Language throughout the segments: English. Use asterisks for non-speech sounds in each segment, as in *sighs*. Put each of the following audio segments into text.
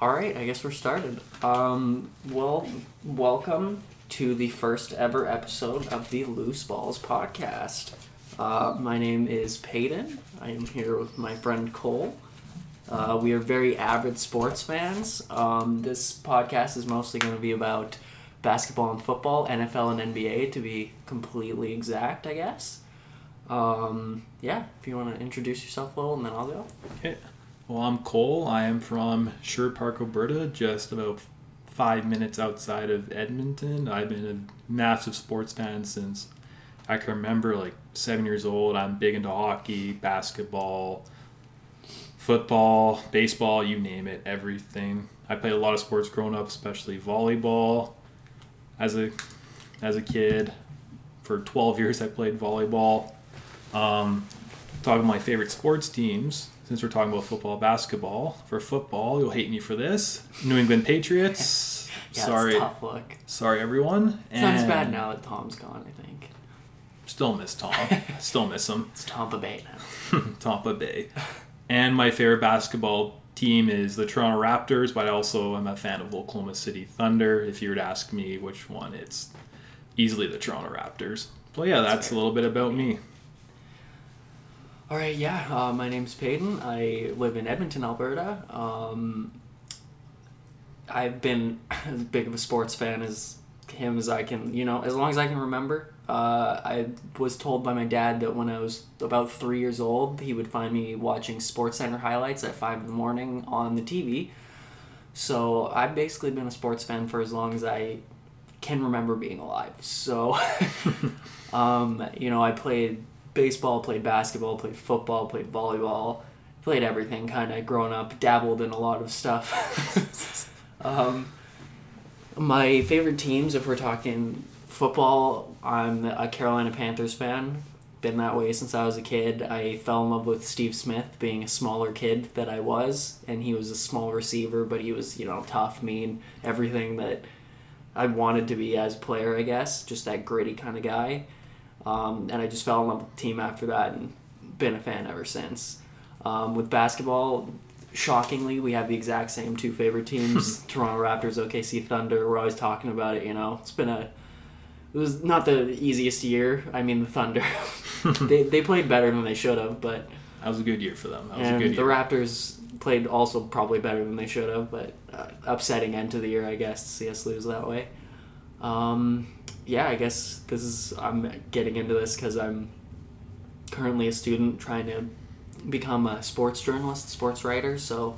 All right, I guess we're started. Um, well, welcome to the first ever episode of the Loose Balls podcast. Uh, my name is Peyton. I am here with my friend Cole. Uh, we are very avid sports fans. Um, this podcast is mostly going to be about basketball and football, NFL and NBA to be completely exact, I guess. Um, yeah, if you want to introduce yourself a little, and then I'll go. Okay. Well, I'm Cole. I am from Sherwood Park, Alberta, just about five minutes outside of Edmonton. I've been a massive sports fan since I can remember, like seven years old. I'm big into hockey, basketball, football, baseball, you name it, everything. I played a lot of sports growing up, especially volleyball. As a as a kid, for 12 years I played volleyball. Um, talking my favorite sports teams, since we're talking about football, basketball. For football, you'll hate me for this. New England Patriots. *laughs* Yeah, sorry, it's tough look. sorry everyone. Sounds And bad now that Tom's gone, I think. Still miss Tom. *laughs* Still miss him. It's Tampa Bay now. *laughs* Tampa Bay. And my favorite basketball team is the Toronto Raptors, but I also am a fan of Oklahoma City Thunder. If you were to ask me which one, it's easily the Toronto Raptors. But yeah, that's a little bit about me. All right, yeah. Uh, my name's Peyton. I live in Edmonton, Alberta. Um, I've been *laughs* as big of a sports fan as him as I can, you know, as long as I can remember. Uh, I was told by my dad that when I was about three years old, he would find me watching Sports Center highlights at five in the morning on the TV. So I've basically been a sports fan for as long as I can remember being alive. So, *laughs* um, you know, I played baseball, played basketball, played football, played volleyball, played everything kind of growing up, dabbled in a lot of stuff. *laughs* um, my favorite teams, if we're talking football, I'm a Carolina Panthers fan. Been that way since I was a kid. I fell in love with Steve Smith, being a smaller kid that I was, and he was a small receiver, but he was, you know, tough, mean, everything that I wanted to be as player, I guess. Just that gritty kind of guy. Um, and I just fell in love with the team after that and been a fan ever since. Um, with basketball, shockingly, we have the exact same two favorite teams *laughs* Toronto Raptors, OKC Thunder. We're always talking about it, you know. It's been a. It was not the easiest year. I mean, the Thunder. *laughs* they, they played better than they should have, but. That was a good year for them. That was And a good the year. Raptors played also probably better than they should have, but uh, upsetting end to the year, I guess, to see us lose that way. Um, yeah, I guess this is I'm getting into this because I'm currently a student trying to become a sports journalist, sports writer. So,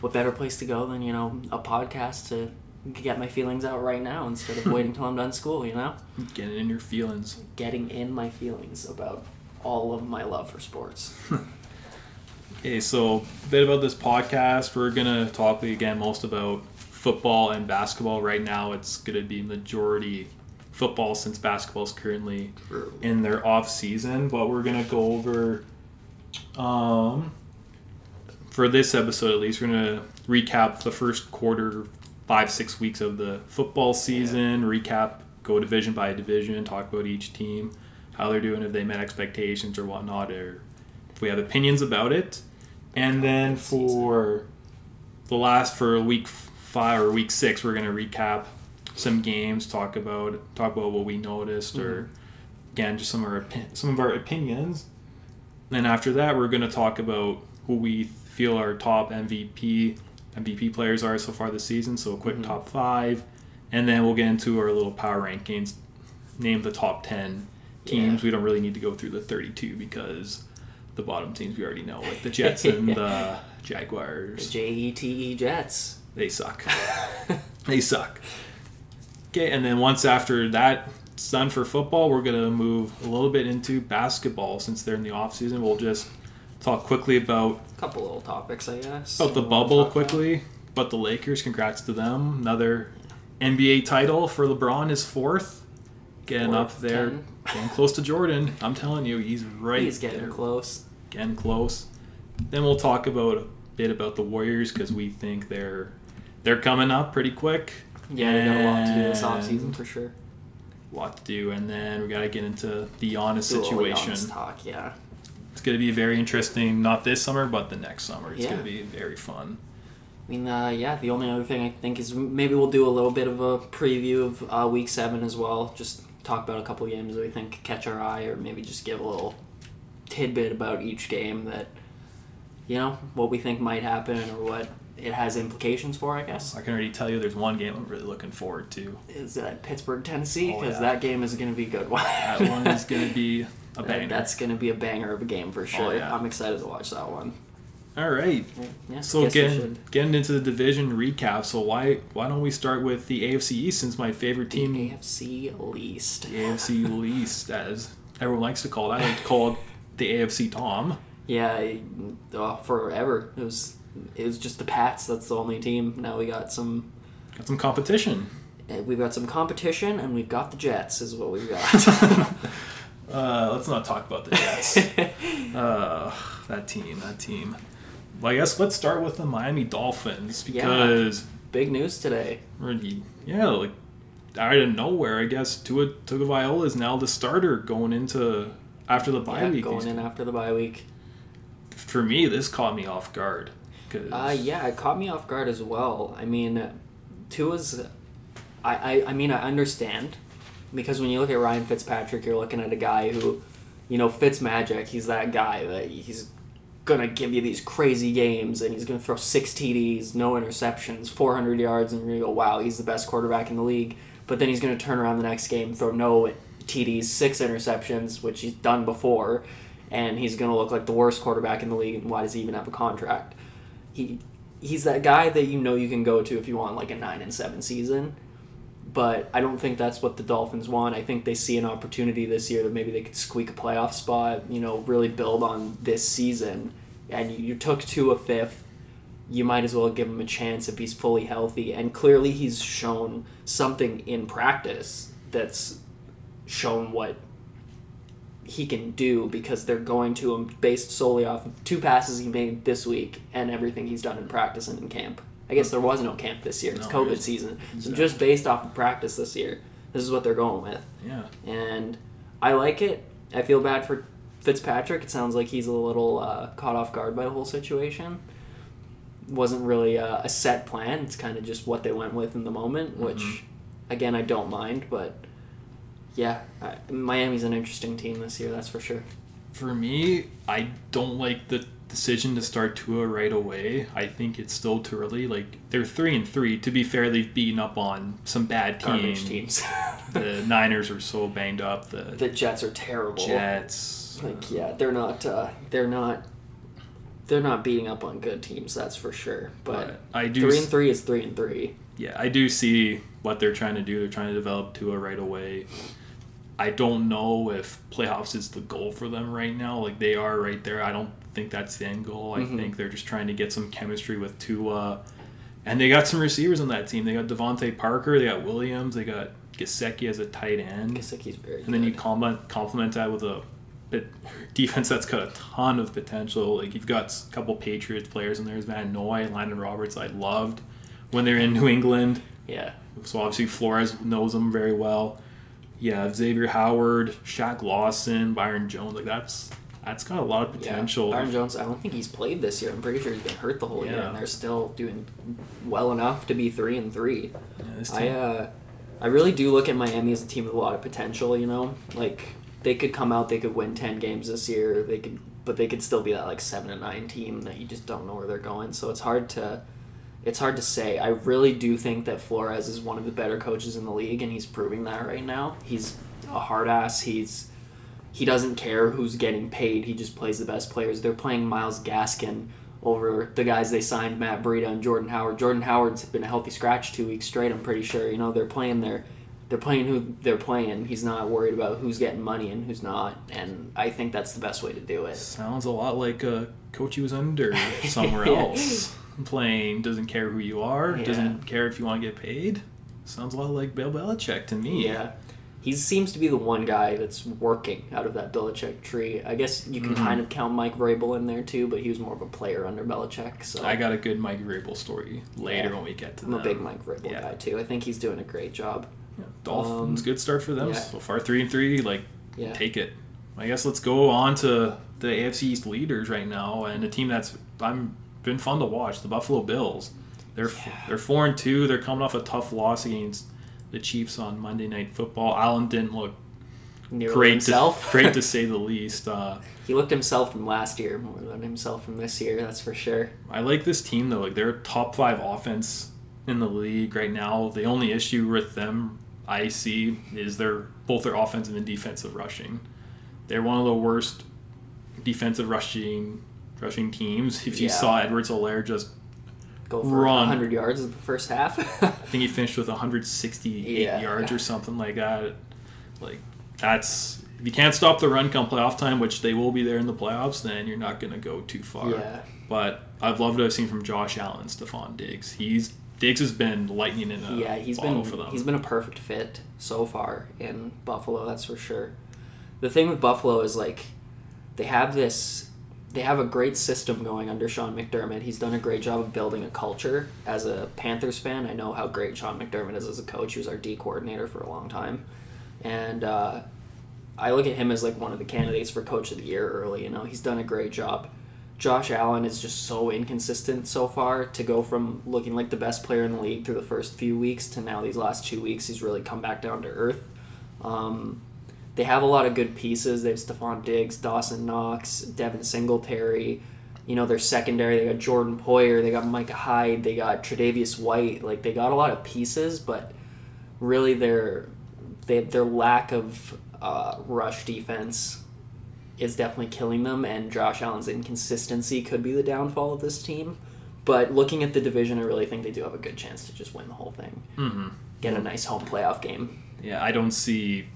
what better place to go than you know a podcast to get my feelings out right now instead of *laughs* waiting till I'm done school? You know, Getting in your feelings. getting in my feelings about all of my love for sports. *laughs* Okay, so a bit about this podcast. We're gonna talk again most about football and basketball. Right now, it's gonna be majority football since basketball is currently in their off season. But we're gonna go over, um, for this episode at least, we're gonna recap the first quarter, five six weeks of the football season. Recap, go division by division, talk about each team, how they're doing, if they met expectations or whatnot, or if we have opinions about it. And then for the last for week five or week six, we're gonna recap some games, talk about talk about what we noticed, or mm-hmm. again just some of our some of our opinions. Then after that, we're gonna talk about who we feel our top MVP MVP players are so far this season. So a quick mm-hmm. top five, and then we'll get into our little power rankings. Name the top ten teams. Yeah. We don't really need to go through the thirty-two because the bottom teams we already know, like the *laughs* Jets and the Jaguars. J E T E Jets. They suck. *laughs* they suck. Okay, and then once after that's done for football, we're gonna move a little bit into basketball since they're in the off season. We'll just talk quickly about a couple little topics, I guess. about the bubble talk about. quickly. But the Lakers, congrats to them. Another NBA title for LeBron is fourth. Getting up there, 10. getting close to Jordan. I'm telling you, he's right He's getting there. close. getting close. Then we'll talk about a bit about the Warriors because we think they're they're coming up pretty quick. Yeah, they got a lot to do this offseason for sure. A Lot to do, and then we got to get into the honest situation. Giannis talk, yeah. It's going to be very interesting. Not this summer, but the next summer. It's Yeah. going to be very fun. I mean, uh, yeah. The only other thing I think is maybe we'll do a little bit of a preview of uh, Week Seven as well. Just talk about a couple games that we think catch our eye, or maybe just give a little tidbit about each game that you know what we think might happen or what it has implications for. I guess I can already tell you there's one game I'm really looking forward to. is that Pittsburgh Tennessee Oh, because yeah. that game is going to be a good one. That one is going to be *laughs* a banger. That's going to be a banger of a game for oh, sure. Oh, yeah. I'm excited to watch that one. All right. Yeah, So getting getting into the division recap. So why why don't we start with the AFC East since my favorite team the AFC least. the AFC *laughs* least, as everyone likes to call it. I like to call it the AFC Tom. Yeah, oh, forever it was. It was just the Pats. That's the only team. Now we got some. Got some competition. eh, We've got some competition, and we've got the Jets. Is what we've got. *laughs* *laughs* Uh, let's not talk about the Jets. *laughs* uh, that team, that team. Well, I guess let's start with the Miami Dolphins Yeah. because Big news today. yeah, like out of nowhere, I guess Tua Tagovailoa is now the starter going into after the bye Yeah, week. going in after the bye week. For me, this caught me off guard. Uh, yeah, it caught me off guard as well. I mean, Tua's. I, I, I mean, I understand because when you look at Ryan Fitzpatrick, you're looking at a guy who, you know, Fitz magic. He's that guy that he's gonna give you these crazy games and he's gonna throw six TDs, no interceptions, 400 yards, and you're gonna go, wow, he's the best quarterback in the league. But then he's gonna turn around the next game, throw no TDs, six interceptions, which he's done before, and he's gonna look like the worst quarterback in the league. And why does he even have a contract? He he's that guy that you know you can go to if you want like a nine and seven season. But I don't think that's what the Dolphins want. I think they see an opportunity this year that maybe they could squeak a playoff spot. You know, really build on this season. And you, you took Tua fifth. You might as well give him a chance if he's fully healthy. And clearly, he's shown something in practice that's shown what he can do because they're going to him based solely off of two passes he made this week and everything he's done in practice and in camp. I guess there was no camp this year. It's No, COVID season. So just based off of practice this year, this is what they're going with. yeah. And I like it. I feel bad for Fitzpatrick. It sounds like he's a little uh, caught off guard by the whole situation. Wasn't really a, a set plan. It's kind of just what they went with in the moment, which, Mhm. again, I don't mind. But yeah, I, Miami's an interesting team this year. That's for sure. For me, I don't like the decision to start Tua right away. I think it's still too early. Like they're three and three. To be fair, they've beaten up on some bad teams. teams. *laughs* the Niners are so banged up. The, the Jets are terrible. Jets. Like yeah, they're not. Uh, they're not. They're not beating up on good teams. That's for sure. But But I do. three and three is three and three. Yeah, I do see what they're trying to do. They're trying to develop Tua right away. I don't know if playoffs is the goal for them right now. Like they are right there. I don't think that's the end goal. I Mhm. think they're just trying to get some chemistry with Tua. And they got some receivers on that team. They got DeVante Parker, they got Williams, they got Gesicki as a tight end. Gesicki's very And then you good. complement complement that with a bit *laughs* defense that's got a ton of potential. Like you've got a couple Patriots players in there. There's Van Noy, Landon Roberts. I loved when they're in New England. yeah. So obviously Flores knows them very well. Yeah, Xavier Howard, Shaq Lawson, Byron Jones. Like that's that's got a lot of potential. Yeah. Byron Jones. I don't think he's played this year. I'm pretty sure he's been hurt the whole year, and they're still doing well enough to be three and three. Yeah, I uh, I really do look at Miami as a team with a lot of potential. You know, like they could come out, they could win ten games this year. They could, but they could still be that like seven and nine team that you just don't know where they're going. So it's hard to, it's hard to say. I really do think that Flores is one of the better coaches in the league, and he's proving that right now. He's a hard ass. He's he doesn't care who's getting paid. He just plays the best players. They're playing Myles Gaskin over the guys they signed, Matt Breida and Jordan Howard. Jordan Howard's been a healthy scratch two weeks straight. I'm pretty sure. You know they're playing their they're playing who they're playing. He's not worried about who's getting money and who's not. And I think that's the best way to do it. sounds a lot like a coach he was under *laughs* somewhere Yeah. else. *laughs* Playing doesn't care who you are, Yeah. doesn't care if you want to get paid. Sounds a lot like Bill Belichick to me. Yeah. He seems to be the one guy that's working out of that Belichick tree. I guess you can Mhm. kind of count Mike Vrabel in there too, but he was more of a player under Belichick. So I got a good Mike Vrabel story later Yeah. when we get to I'm a big Mike Vrabel Yeah. guy too. I think he's doing a great job. Yeah, Dolphins, Um, good start for them so far. Three and three, like Yeah. take it. I guess let's go on to the AFC East leaders right now, and a team that's I'm been fun to watch, the Buffalo Bills. They're Yeah. they're four and two. They're coming off a tough loss against the Chiefs on Monday Night Football. Allen didn't look Nearly great himself. to great to *laughs* *laughs* say the least. Uh, he looked himself from last year more than himself from this year. That's for sure. I like this team though. Like they're top five offense in the league right now. The only issue with them I see is their both their offensive and defensive rushing. They're one of the worst defensive rushing rushing teams. If you Yeah. saw Edwards Helaire just Go for Run. 100 yards in the first half. I think he finished with 168 *laughs* Yeah. yards or something like that. Like that's if you can't stop the run come playoff time, which they will be there in the playoffs, then you're not going to go too far. yeah. But I've loved what I've seen from Josh Allen, Stefon Diggs. He's Diggs has been lightning in a Yeah, he's been for them. he's been a perfect fit so far in Buffalo. That's for sure. The thing with Buffalo is like they have this they have a great system going under Sean McDermott. He's done a great job of building a culture. As a Panthers fan, I know how great Sean McDermott is as a coach. He was our D coordinator for a long time, and uh, I look at him as like one of the candidates for Coach of the Year early. You know, he's done a great job. Josh Allen is just so inconsistent so far to go from looking like the best player in the league through the first few weeks to now these last two weeks he's really come back down to earth. Um, they have a lot of good pieces. They have Stefon Diggs, Dawson Knox, Devin Singletary. You know, their secondary, they got Jordan Poyer, they got Micah Hyde, they got Tre'Davious White. Like, they got a lot of pieces, but really their, they, their lack of uh, rush defense is definitely killing them, and Josh Allen's inconsistency could be the downfall of this team. But looking at the division, I really think they do have a good chance to just win the whole thing. hmm Get a nice home playoff game. Yeah, I don't see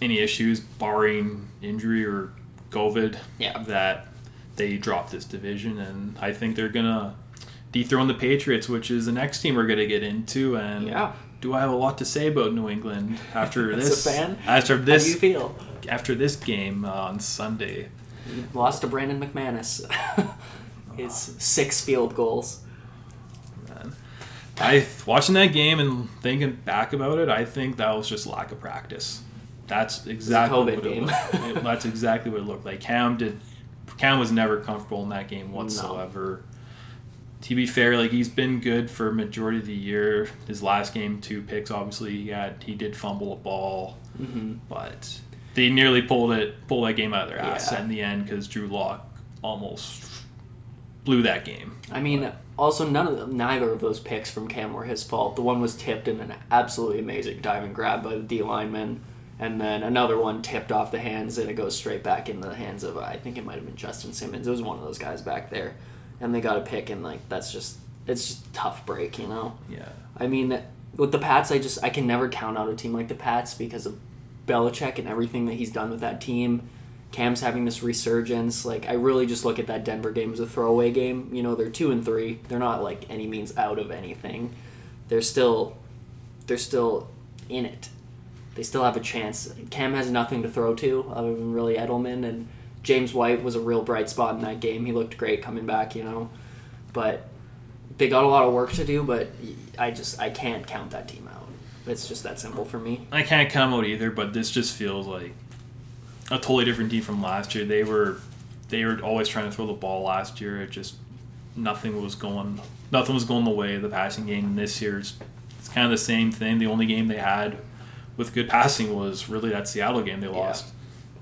any issues barring injury or COVID Yeah. that they drop this division, and I think they're gonna dethrone the Patriots, which is the next team we're gonna get into. And Yeah. do I have a lot to say about New England after *laughs* this? fan? After How do you feel? after this game on Sunday. You lost to Brandon McManus. *laughs* His six field goals. Man. I watching that game and thinking back about it, I think that was just lack of practice. That's exactly COVID what game. it looked. *laughs* That's exactly what it looked like. Cam did. Cam was never comfortable in that game whatsoever. To be fair, like he's been good for majority of the year. His last game, two picks. Obviously, he had he did fumble a ball, hmm but they nearly pulled it pulled that game out of their ass Yeah. in the end because Drew Lock almost blew that game. I mean, also none of them, neither of those picks from Cam were his fault. The one was tipped in an absolutely amazing diving grab by the D lineman, and then another one tipped off the hands and it goes straight back in the hands of I think it might have been Justin Simmons. It was one of those guys back there, and they got a pick and like that's just it's just a tough break, you know. Yeah. I mean, with the Pats, I just I can never count out a team like the Pats because of Belichick and everything that he's done with that team. Cam's having this resurgence. Like I really just look at that Denver game as a throwaway game. You know, they're two and three. They're not like any means out of anything. They're still, they're still in it. They still have a chance. Cam has nothing to throw to other than really Edelman and James White was a real bright spot in that game. He looked great coming back. You know, but they got a lot of work to do, but I just I can't count that team out. It's just that simple for me. I can't come out either, but this just feels like a totally different team from last year. They were they were always trying to throw the ball last year. It just nothing was going nothing was going the way of the passing game. And this year it's, it's kind of the same thing. The only game they had with good passing was really that Seattle game they lost.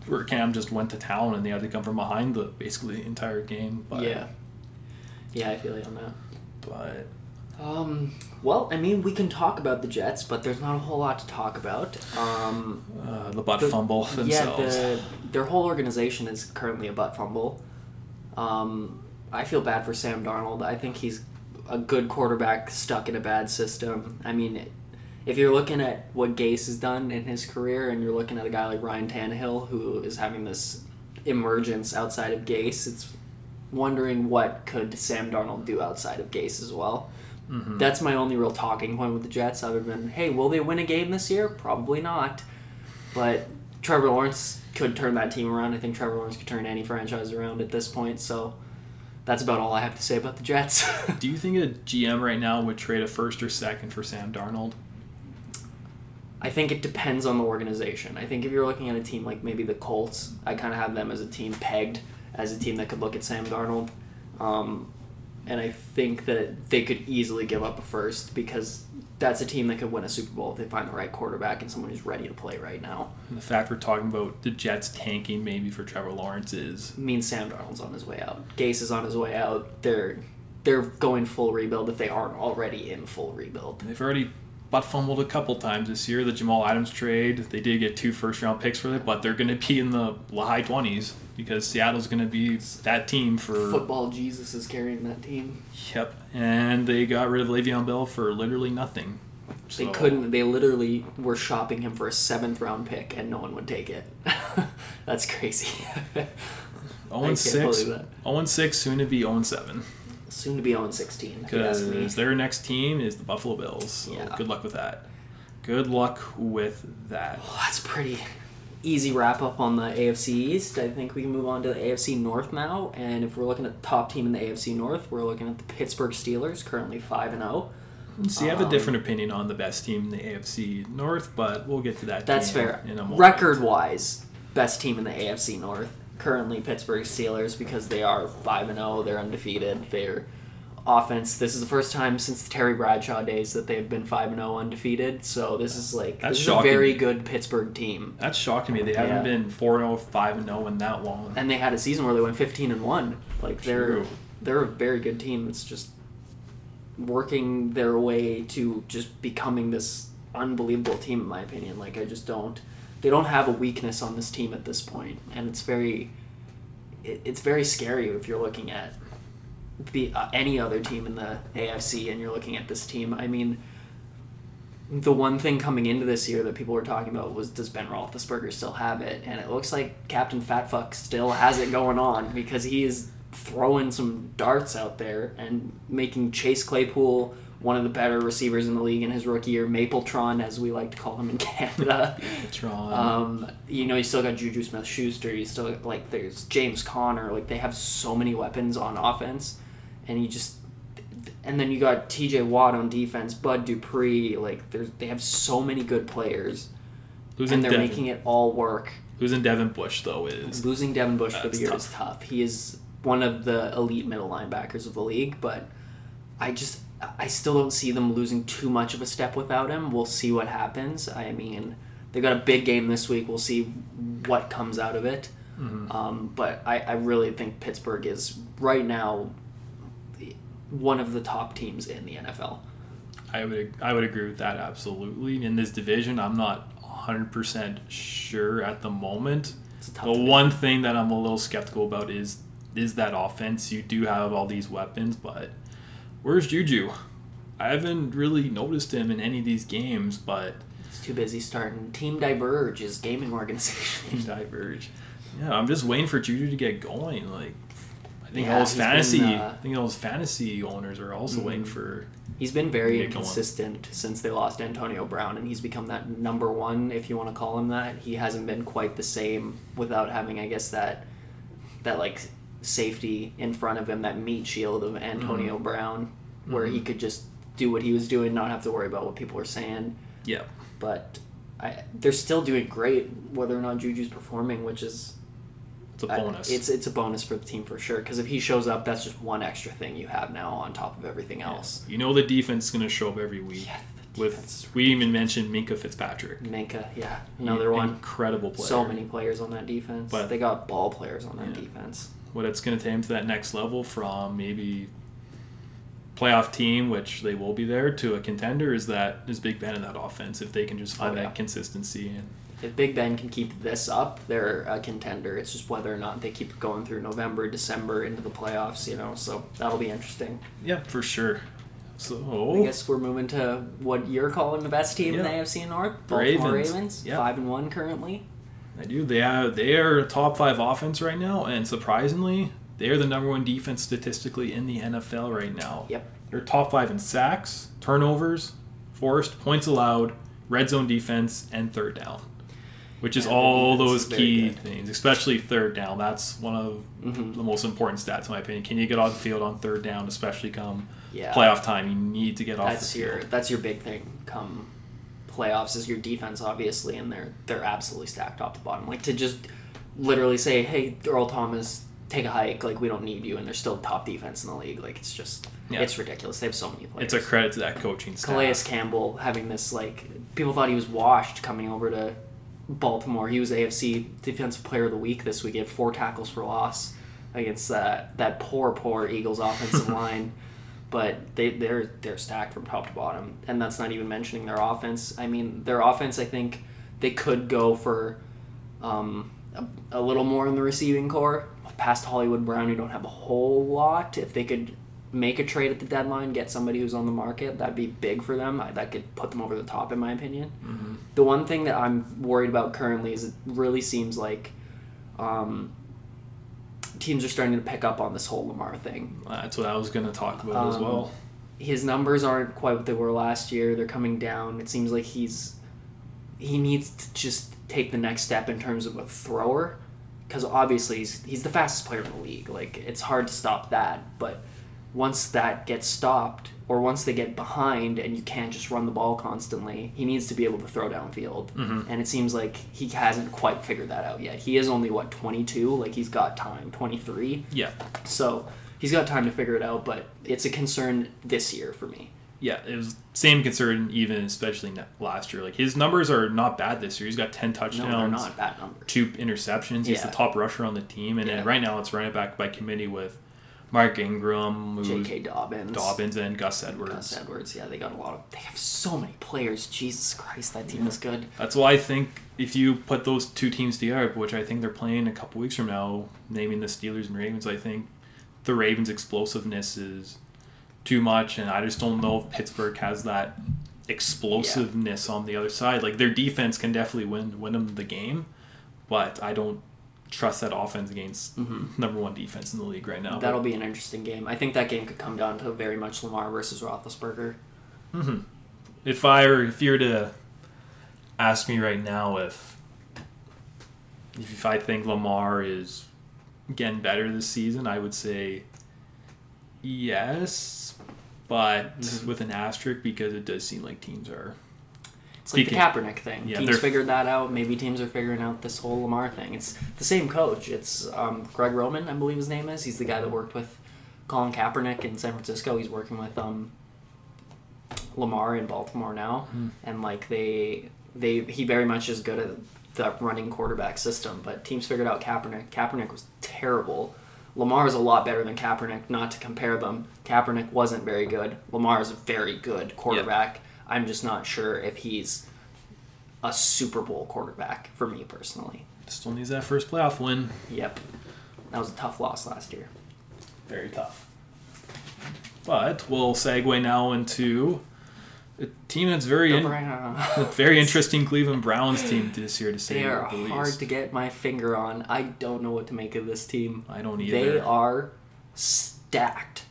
Where Cam just went to town and they had to come from behind the basically the entire game. But, yeah, yeah, I feel you on that. But Um, well, I mean, we can talk about the Jets, but there's not a whole lot to talk about. Um, uh, the butt The- fumble themselves. Yeah, the, their whole organization is currently a butt fumble. Um, I feel bad for Sam Darnold. I think he's a good quarterback stuck in a bad system. I mean, if you're looking at what Gase has done in his career, and you're looking at a guy like Ryan Tannehill who is having this emergence outside of Gase, it's wondering what could Sam Darnold do outside of Gase as well. Mhm. That's my only real talking point with the Jets, other than, hey, will they win a game this year? Probably not. But Trevor Lawrence could turn that team around. I think Trevor Lawrence could turn any franchise around at this point. So that's about all I have to say about the Jets. *laughs* Do you think a GM right now would trade a first or second for Sam Darnold? I think it depends on the organization. I think if you're looking at a team like maybe the Colts, I kind of have them as a team pegged as a team that could look at Sam Darnold. Um, and I think that they could easily give up a first because that's a team that could win a Super Bowl if they find the right quarterback and someone who's ready to play right now. And the fact we're talking about the Jets tanking maybe for Trevor Lawrence is means Sam Darnold's on his way out. Gase is on his way out. They're they're going full rebuild if they aren't already in full rebuild. they've already butt fumbled a couple times this year. The Jamal Adams trade, they did get two first round picks for it, but they're going to be in the high 20s because Seattle's going to be that team for. Football Jesus is carrying that team. Yep. And they got rid of Le'Veon Bell for literally nothing. They couldn't. They literally were shopping him for a seventh round pick, and no one would take it. *laughs* That's crazy. *laughs* 0 6. believe 0 6, soon to be 0 7. Soon to be 0 16. If you ask me. Because their next team is the Buffalo Bills. So Yeah. good luck with that. Good luck with that. Well, that's pretty easy wrap up on the AFC East. I think we can move on to the AFC North now. And if we're looking at the top team in the AFC North, we're looking at the Pittsburgh Steelers, currently five and oh. zero. See, I have a Um, different opinion on the best team in the AFC North, but we'll get to that. That's fair. In a moment. Record wise, best team in the AFC North. Currently Pittsburgh Steelers because they are five and zero. They're undefeated. Their offense. This is the first time since the Terry Bradshaw days that they've been five and zero undefeated. So this is like That's this is a shocking. very good Pittsburgh team. That's shocking me. They haven't Yeah. been 4 0, 5 0 in that long. and they had a season where they went 15 and 1 like they're True. they're a very good team it's just working their way to just becoming this unbelievable team in my opinion like i just don't they don't have a weakness on this team at this point and it's very it, it's very scary if you're looking at the uh, any other team in the afc and you're looking at this team i mean the one thing coming into this year that people were talking about was does Ben Roethlisberger still have it? And it looks like Captain Fatfuck still has it going on because he is throwing some darts out there and making Chase Claypool one of the better receivers in the league in his rookie year, Mapletron as we like to call him in *laughs* Canada. Um, you know, you still got Juju Smith Schuster. You still like there's James Conner. Like they have so many weapons on offense, and you just and then you got T.J. Watt on defense, Bud Dupree. Like there's they have so many good players, and they're Devin, making it all work. losing Devin Bush, though, is. Losing Devin Bush for the year tough. is tough. He is one of the elite middle linebackers of the league, but I just I still don't see them losing too much of a step without him. We'll see what happens. I mean, they got a big game this week. We'll see what comes out of it. Mhm. Um, but I, I really think Pittsburgh is right now one of the top teams in the NFL. I would I would agree with that absolutely. In this division, I'm not 100% sure at the moment. It's a tough The one thing that I'm a little skeptical about is is that offense. You do have all these weapons, but where's Juju? I haven't really noticed him in any of these games, but It's too busy starting. Team Diverge is gaming organization. diverge. Yeah, I'm just waiting for Juju to get going. Like, I think Yeah, all his he's been, fantasy, uh, I think all his fantasy owners are also Mhm. waiting for. He's been very Get going. since they lost Antonio Brown, and he's become that number one, if you want to call him that. He hasn't been quite the same without having, I guess, that that like safety in front of him, that meat shield of Antonio Brown, where he Mhm. could just do what he was doing, not have to worry about what people were saying. Yeah, But I, they're still doing great, whether or not Juju's performing, which is it's a bonus. it's it's a bonus for the team for sure. Because if he shows up, that's just one extra thing you have now on top of everything else. you know the defense is going to show up every week. Yeah, With we even mentioned Minkah Fitzpatrick, Minkah, yeah, another one. incredible player. So many players on that defense. But- they got ball players on that Yeah. defense. What it's going to take him to that next level from maybe playoff team, which they will be there, to a contender is that is Big Ben in that offense. If they can just find Oh, yeah. that consistency and If Big Ben can keep this up, they're a contender. It's just whether or not they keep going through November, December into the playoffs. You know, so that'll be interesting. yeah, for sure. So I guess we're moving to what you're calling the best team in the Yeah. AFC North, Baltimore Ravens. Ravens, Yeah. five and one currently. I do. They have they are a top five offense right now, and surprisingly, they are the number one defense statistically in the NFL right now. Yep. They're top five in sacks, turnovers, forced points allowed, red zone defense, and third down. Which is Yeah, all those is key good. things, especially third down. That's one of Mhm. the most important stats, in my opinion. Can you get off the field on third down, especially come Yeah. playoff time? You need to get off that's the your field. that's your big thing come playoffs is your defense obviously and they're they're absolutely stacked top to bottom like to just literally say hey Earl Thomas take a hike. Like we don't need you, and they're still top defense in the league. Like it's just Yeah. it's ridiculous. They have so many players. It's a credit to that coaching staff. Calais Campbell having this like people thought he was washed coming over to Baltimore. He was AFC Defensive Player of the Week this week. He had four tackles for loss against that that poor poor Eagles *laughs* offensive line. But they they're they're stacked from top to bottom, and that's not even mentioning their offense. I mean, their offense. I think they could go for um, a, a little more in the receiving core. Past Hollywood Brown, who don't have a whole lot. If they could make a trade at the deadline, get somebody who's on the market, that'd be big for them. I, that could put them over the top, in my opinion. Mm-hmm. The one thing that I'm worried about currently is it really seems like um, teams are starting to pick up on this whole Lamar thing. That's what I was going to talk about as Um, well. His numbers aren't quite what they were last year. They're coming down. It seems like he's he needs to just take the next step in terms of a thrower because obviously he's, he's the fastest player in the league. Like it's hard to stop that, but once that gets stopped or once they get behind and you can't just run the ball constantly, he needs to be able to throw downfield. Mhm. And it seems like he hasn't quite figured that out yet. He is only what 22, like he's got time, 23. Yeah. So he's got time to figure it out, but it's a concern this year for me. Yeah, it was same concern even especially last year. Like his numbers are not bad this year. He's got 10 No, touchdowns. they're not bad numbers. two interceptions. He's Yeah. the top rusher on the team, and Yeah. then right now it's running back by committee with Mark Ingram, J.K. Dobbins, Dobbins, and Gus Edwards. Gus Edwards. Yeah, they got a lot of. They have so many players. Jesus Christ, that team is good. That's why I think if you put those two teams together, which I think they're playing a couple weeks from now, naming the Steelers and Ravens, I think the Ravens' explosiveness is too much, and I just don't know if Pittsburgh has that explosiveness on the other side. Like their defense can definitely win win them the game, but I don't trust that offense against number one defense in the league right now. Mm-hmm. That'll be an interesting game. I think that game could come down to very much Lamar versus Roethlisberger. hmm If I were, if you were to ask me right now if if I think Lamar is getting better this season, I would say yes, but Mhm. with an asterisk because it does seem like teams are. It's like the Kaepernick thing. Yeah, teams they're- figured that out. Maybe teams are figuring out this whole Lamar thing. It's the same coach. It's um, Greg Roman, I believe his name is. He's the guy that worked with Colin Kaepernick in San Francisco. He's working with um, Lamar in Baltimore now, Hmm. and like they they he very much is good at the running quarterback system. But teams figured out Kaepernick. Kaepernick was terrible. Lamar is a lot better than Kaepernick. Not to compare them, Kaepernick wasn't very good. Lamar is a very good quarterback. I'm just not sure if he's a Super Bowl quarterback for me personally. Still needs that first playoff win. Yep, that was a tough loss last year. Very tough. But we'll segue now into a team that's very in, very interesting Cleveland Browns team this year to say They are the least. hard to get my finger on. I don't know what to make of this team. I don't either. They are stacked.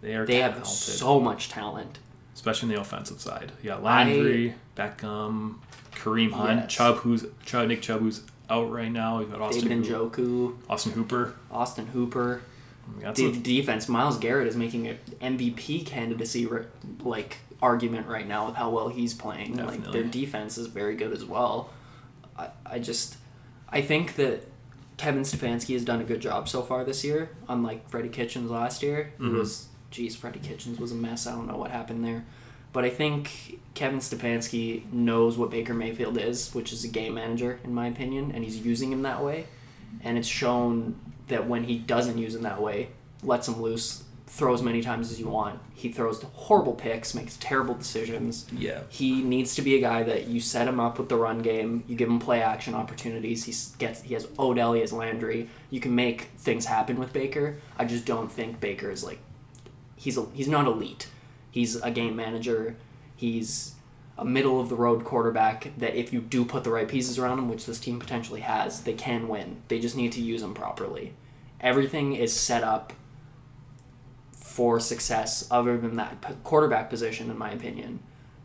They are They have so much talent. Especially on the offensive side. You got Landry, Beckham, Kareem Hunt, Yes. Chubb, who's Chubb, Nick Chubb, who's out right now. You got Austin, David Njoku, Austin Hooper. Austin Hooper. The a, defense, Myles Garrett is making an MVP candidacy ri- like argument right now with how well he's playing. Like their defense is very good as well. I, I just I think that Kevin Stefanski has done a good job so far this year, unlike Freddie Kitchens last year. Who Mhm. was geez, Freddie Kitchens was a mess. I don't know what happened there. But I think Kevin Stefanski knows what Baker Mayfield is, which is a game manager, in my opinion, and he's using him that way. And it's shown that when he doesn't use him that way, lets him loose, throw as many times as you want. He throws horrible picks, makes terrible decisions. yeah. He needs to be a guy that you set him up with the run game. You give him play action opportunities. He gets he has Odell, he has Landry. You can make things happen with Baker. I just don't think Baker is like he's a, he's not elite. He's a game manager. He's a middle of the road quarterback that if you do put the right pieces around him, which this team potentially has, they can win. They just need to use him properly. Everything is set up for success other than that quarterback position in my opinion.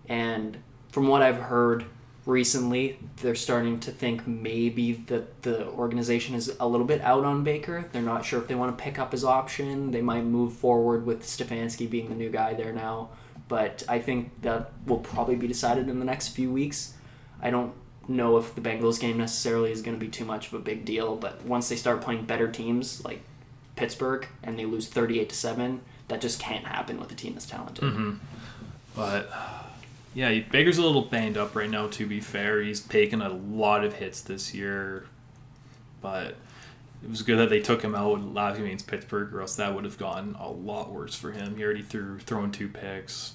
And from what I've heard recently, they're starting to think maybe that the organization is a little bit out on Baker. They're not sure if they want to pick up his option. They might move forward with Stefanski being the new guy there now. But I think that will probably be decided in the next few weeks. I don't know if the Bengals game necessarily is going to be too much of a big deal, but once they start playing better teams, like Pittsburgh and they lose 38 to 7. That just can't happen with a team that's talented. Mm-hmm. But yeah, Baker's a little banged up right now. To be fair, he's taken a lot of hits this year, but it was good that they took him out last game against Pittsburgh, or else that would have gotten a lot worse for him. He already threw thrown two picks,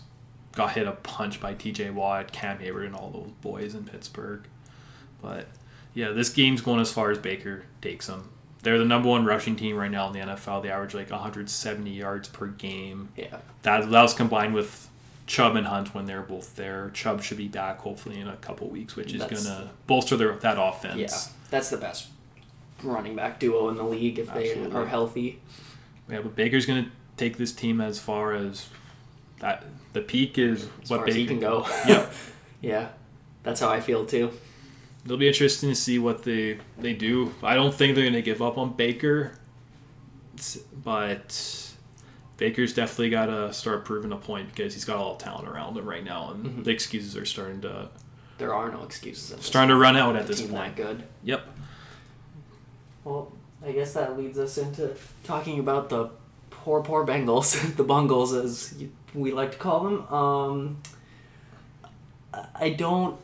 got hit a punch by T.J. Watt, Cam Heyward, and all those boys in Pittsburgh. But yeah, this game's going as far as Baker takes them. They're the number one rushing team right now in the NFL. They average like 170 yards per game Yeah. that that was combined with Chubb and Hunt when they're both there. Chubb should be back hopefully in a couple weeks, which is gonna bolster their, that offense. Yeah. That's the best running back duo in the league if Absolutely. they are healthy. Yeah, but Baker's gonna take this team as far as that. The peak is As what Baker can go. *laughs* Yep. yeah. That's how I feel too. It'll be interesting to see what they they do. I don't think they're gonna give up on Baker, but Baker's definitely got to start proving a point because he's got all the talent around him right now, and Mhm. the excuses are starting to There are no excuses. Starting to run out at this team point. that good. Yep. Well, I guess that leads us into talking about the poor, poor Bengals, *laughs* the Bungles, as we like to call them. Um, I- I don't,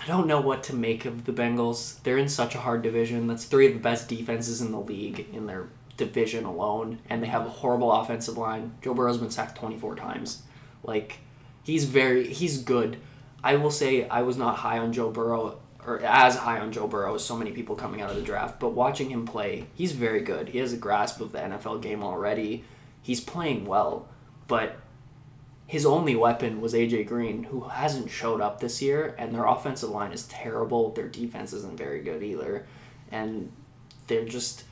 I don't know what to make of the Bengals. They're in such a hard division. That's three of the best defenses in the league in their division alone, and they have a horrible offensive line. Joe Burrow's been sacked twenty four times. Like, he's very, he's good. I will say I was not high on Joe Burrow or as high on Joe Burrow as so many people coming out of the draft, but watching him play, he's very good. He has a grasp of the NFL game already. He's playing well, but his only weapon was AJ Green, who hasn't showed up this year, and their offensive line is terrible. Their defense isn't very good either, and they're just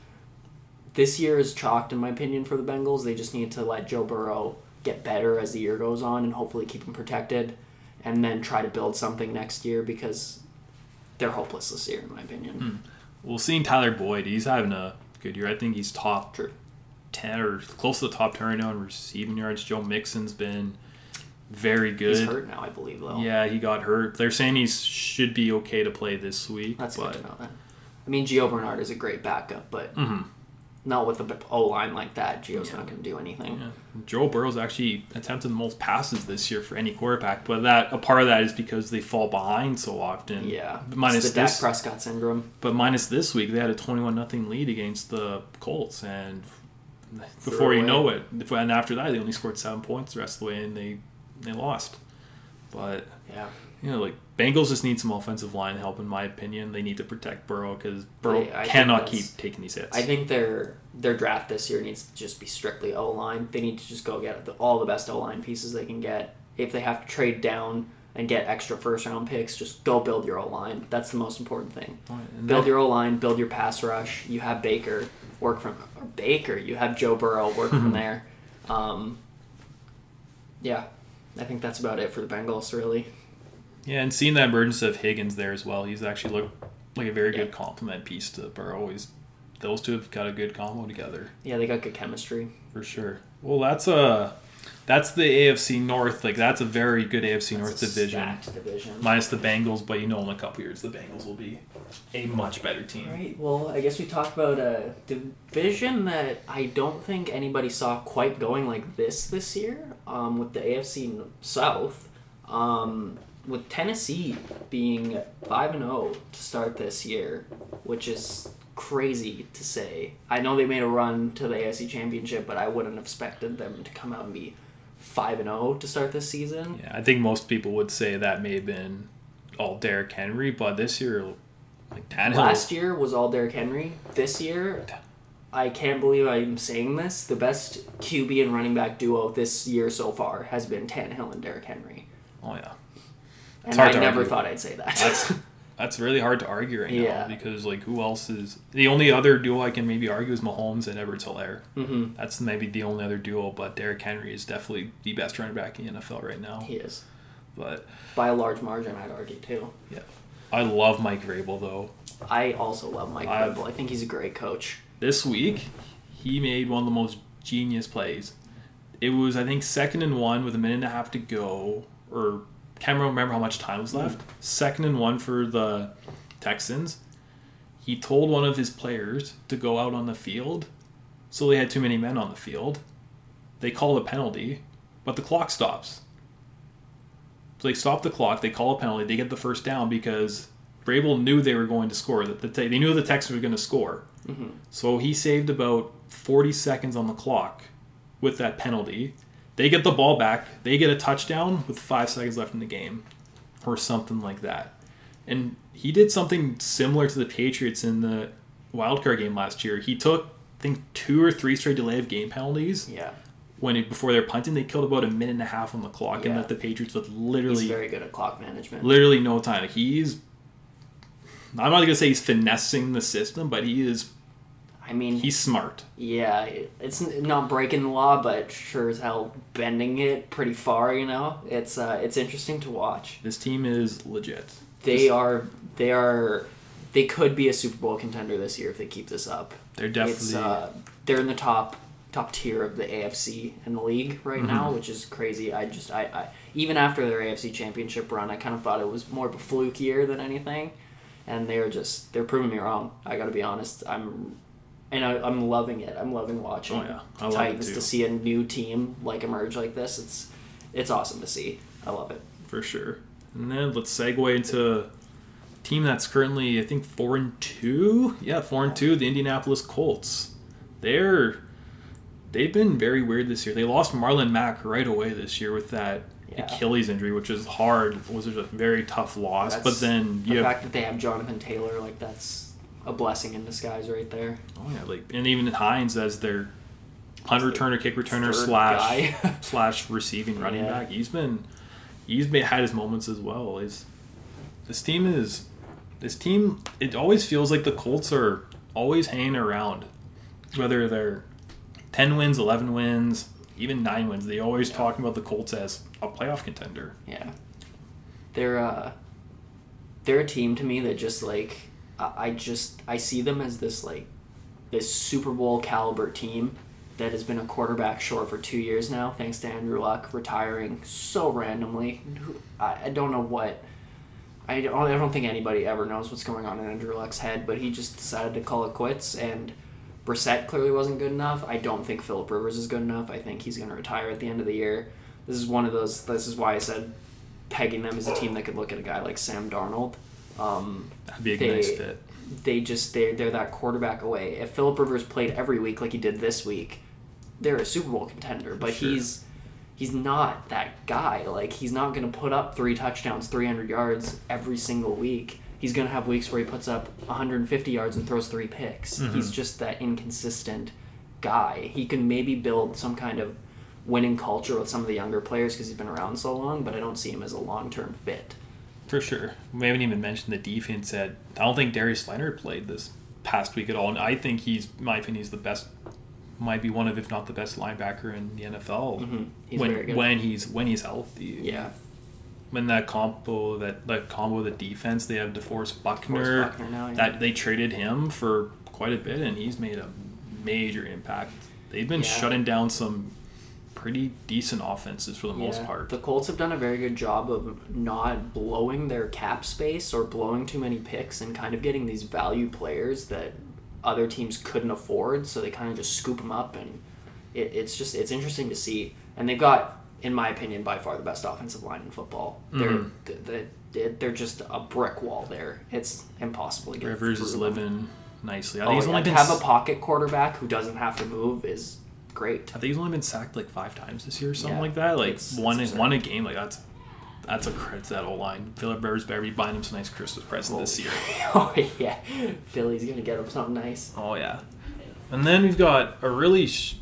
this year is chalked in my opinion for the Bengals. They just need to let Joe Burrow get better as the year goes on and hopefully keep him protected and then try to build something next year because they're hopeless this year in my opinion. Well, seeing Tyler Boyd, he's having a good year. I think he's top True. 10 or close to the top 10 right now in receiving yards. Joe Mixon's been very good. He's hurt now, I believe though. Yeah, he got hurt. They're saying he should be okay to play this week. That's but, good to know then. I mean Gio Bernard is a great backup, but Mhm. Not with the O line like that. Gio's Yeah. not gonna do anything. Yeah. Joe Burrow's actually attempted the most passes this year for any quarterback, but that a part of that is because they fall behind so often. Yeah. Minus it's the Dak this, Prescott syndrome. but minus this week, they had a twenty-one nothing lead against the Colts, and before you know it, and after that, they only scored seven points the rest of the way, and they they lost. But Yeah. You know, like Bengals just need some offensive line help, in my opinion. They need to protect Burrow because Burrow I- I cannot keep taking these hits. I think their their draft this year needs to just be strictly O line. They need to just go get the, all the best O line pieces they can get. If they have to trade down and get extra first round picks, just go build your O line. That's the most important thing. And Build your O line, build your pass rush. You have Baker work from or Baker. You have Joe Burrow work from *laughs* there. Um, yeah, I think that's about it for the Bengals. Really, Yeah, and seeing the emergence of Higgins there as well, he's actually looked like a very Yeah. good complement piece to Burrow. He's, those two have got a good combo together yeah, they got good chemistry. for sure. Well, that's a that's the AFC North. Like that's a very good AFC North That's a division, division. minus the Bengals. But you know, in a couple years, the Bengals will be a much better team. All right. Well, I guess we talked about a division that I don't think anybody saw quite going like this this year. Um, with the AFC South, um, with Tennessee being five and zero to start this year, which is crazy to say. I know they made a run to the AFC Championship, but I wouldn't have expected them to come out and be five and zero to start this season. Yeah, I think most people would say that may have been all Derrick Henry, but this year, like Tannehill, Last year was all Derrick Henry. This year, I can't believe I'm saying this. The best QB and running back duo this year so far has been Tannehill and Derrick Henry. oh yeah, And hard I never argue. thought I'd say that. That's *laughs* that's really hard to argue right Yeah. now because like who else is the only other duo I can maybe argue is Mahomes and Edwards Helaire. hmm That's maybe the only other duo, but Derrick Henry is definitely the best running back in the NFL right now. He is. But By a large margin, I'd argue, too. Yeah, I love Mike Vrabel though. I also love Mike I've- Vrabel. I think he's a great coach. This week, he made one of the most genius plays. It was I think second and one with a minute and a half to go, or can't remember how much time was left. Second and one for the Texans. He told one of his players to go out on the field So they had too many men on the field. They call a penalty, but the clock stops. So they stop the clock. They call a penalty. They get the first down because Vrabel knew they were going to score. That the, they knew the Texans were going to score. Mm-hmm. So he saved about 40 seconds on the clock with that penalty. They get the ball back. They get a touchdown with five seconds left in the game, or something like that. And he did something similar to the Patriots in the wildcard game last year. He took, I think, two or three straight delay of game penalties Yeah. when it, before they're punting. They killed about a minute and a half on the clock, and Yeah. left the Patriots with He's literally, very good at clock management. literally no time. He's. I'm not gonna say he's finessing the system, but he is. I mean, He's smart. yeah, it's not breaking the law, but sure as hell bending it pretty far. You know, it's uh, it's interesting to watch. This team is legit. They are they are they could be a Super Bowl contender this year if they keep this up. They're definitely. Uh, they're in the top top tier of the AFC in the league right Mm-hmm. now, which is crazy. I just I, I even after their AFC championship run, I kind of thought it was more of a fluke year than anything, and they're just they're proving me wrong. I got to be honest. I'm and I, I'm loving it. I'm loving watching Oh, yeah. I love it Titans too. to see a new team like emerge like this. It's it's awesome to see. I love it. for sure. And then let's segue into a team that's currently I think four and two. Yeah, four and two. The Indianapolis Colts. They're they've been very weird this year. They lost Marlon Mack right away this year with that Yeah. Achilles injury, which is hard. It was a very tough loss. That's- but then The have fact that they have Jonathan Taylor, like that's a blessing in disguise right there. oh yeah, like and even Hines as their punt returner, kick returner slash *laughs* slash receiving running Yeah. back. He's been he's been, had his moments as well. He's, this team is this team. It always feels like the Colts are always hanging around, whether they're ten wins, eleven wins, even nine wins. They always talking about the Colts as a playoff contender. Yeah. They're uh they're a team to me that just like I, just I see them as this like this Super Bowl caliber team that has been a quarterback short for two years now, thanks to Andrew Luck retiring so randomly. I, I don't know what I don't, I don't think anybody ever knows what's going on in Andrew Luck's head, but he just decided to call it quits and Brissett clearly wasn't good enough. I don't think Philip Rivers is good enough. I think he's going to retire at the end of the year. This is one of those. This is why I said pegging them as a team that could look at a guy like Sam Darnold. Um, That'd be a They- nice fit. they just they're they're that quarterback away. If Philip Rivers played every week like he did this week, they're a Super Bowl contender. But Sure. he's he's not that guy. Like he's not going to put up three touchdowns, three hundred yards every single week. He's going to have weeks where he puts up 150 yards and throws three picks. Mhm. He's just that inconsistent guy. He can maybe build some kind of winning culture with some of the younger players because he's been around so long, but I don't see him as a long term fit. For sure. We haven't even mentioned the defense. That I don't think Darius Leonard played this past week at all, and I think he's, in my opinion, he's the best. Might be one of, if not the best linebacker in the NFL. Mhm. He's when when he's when he's healthy. Yeah, When that combo that that combo the defense they have DeForest Buckner, DeForest Buckner now, yeah. that they traded him for quite a bit and he's made a major impact. They've been Yeah. shutting down some pretty decent offenses for the most part. The Colts have done a very good job of not blowing their cap space or blowing too many picks and kind of getting these value players that other teams couldn't afford. So they kind of just scoop them up, and it, it's just it's interesting to see. And they've got, in my opinion, by far the best offensive line in football. Mhm. They're they're they're just a brick wall there. It's impossible to get. Rivers is living nicely. I Oh, think he's yeah. only to have a s- pocket quarterback who doesn't have to move is great. I think he's only been sacked like five times this year or something Yeah. like that. Like It's- one it's in one a game. Like that's that's a credit to that O line. Philip Rivers better be buying him some nice Christmas present this oh, year. *laughs* oh yeah, Philly's gonna get him something nice. Oh yeah, and then we've got a really, sh-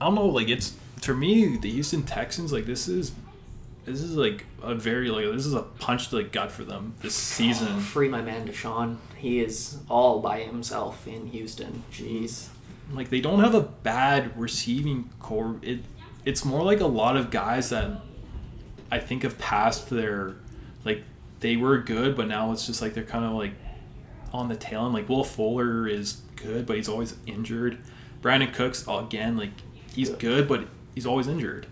I don't know, like it's for me the Houston Texans. Like this is, this is like a very like this is a punch to the gut for them this oh, season. Free my man Deshaun. He is all by himself in Houston. Jeez. Like they don't have a bad receiving core. It it's more like a lot of guys that I think have passed their like they were good, but now it's just like they're kind of like on the tail end. Like Will Fuller is good, but he's always injured. Brandin Cooks again, like he's good, but he's always injured.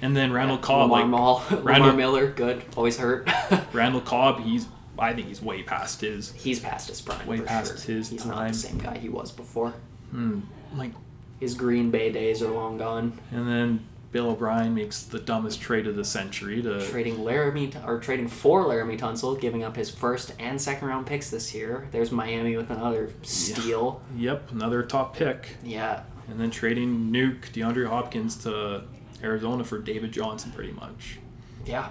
And then Randall Cobb, Lamar like Mall, *laughs* Lamar Miller, good. Always hurt. *laughs* Randall Cobb, he's I think he's way past his He's past his prime. Way past sure. his He's not time. the same guy he was before. Hmm, like his Green Bay days are long gone. And then Bill O'Brien makes the dumbest trade of the century to Trading Laremy or trading for Laremy Tunsil, giving up his first and second round picks this year. There's Miami with another steal. yep another top pick, Yeah, and then trading Nuke DeAndre Hopkins to Arizona for David Johnson, pretty much. yeah.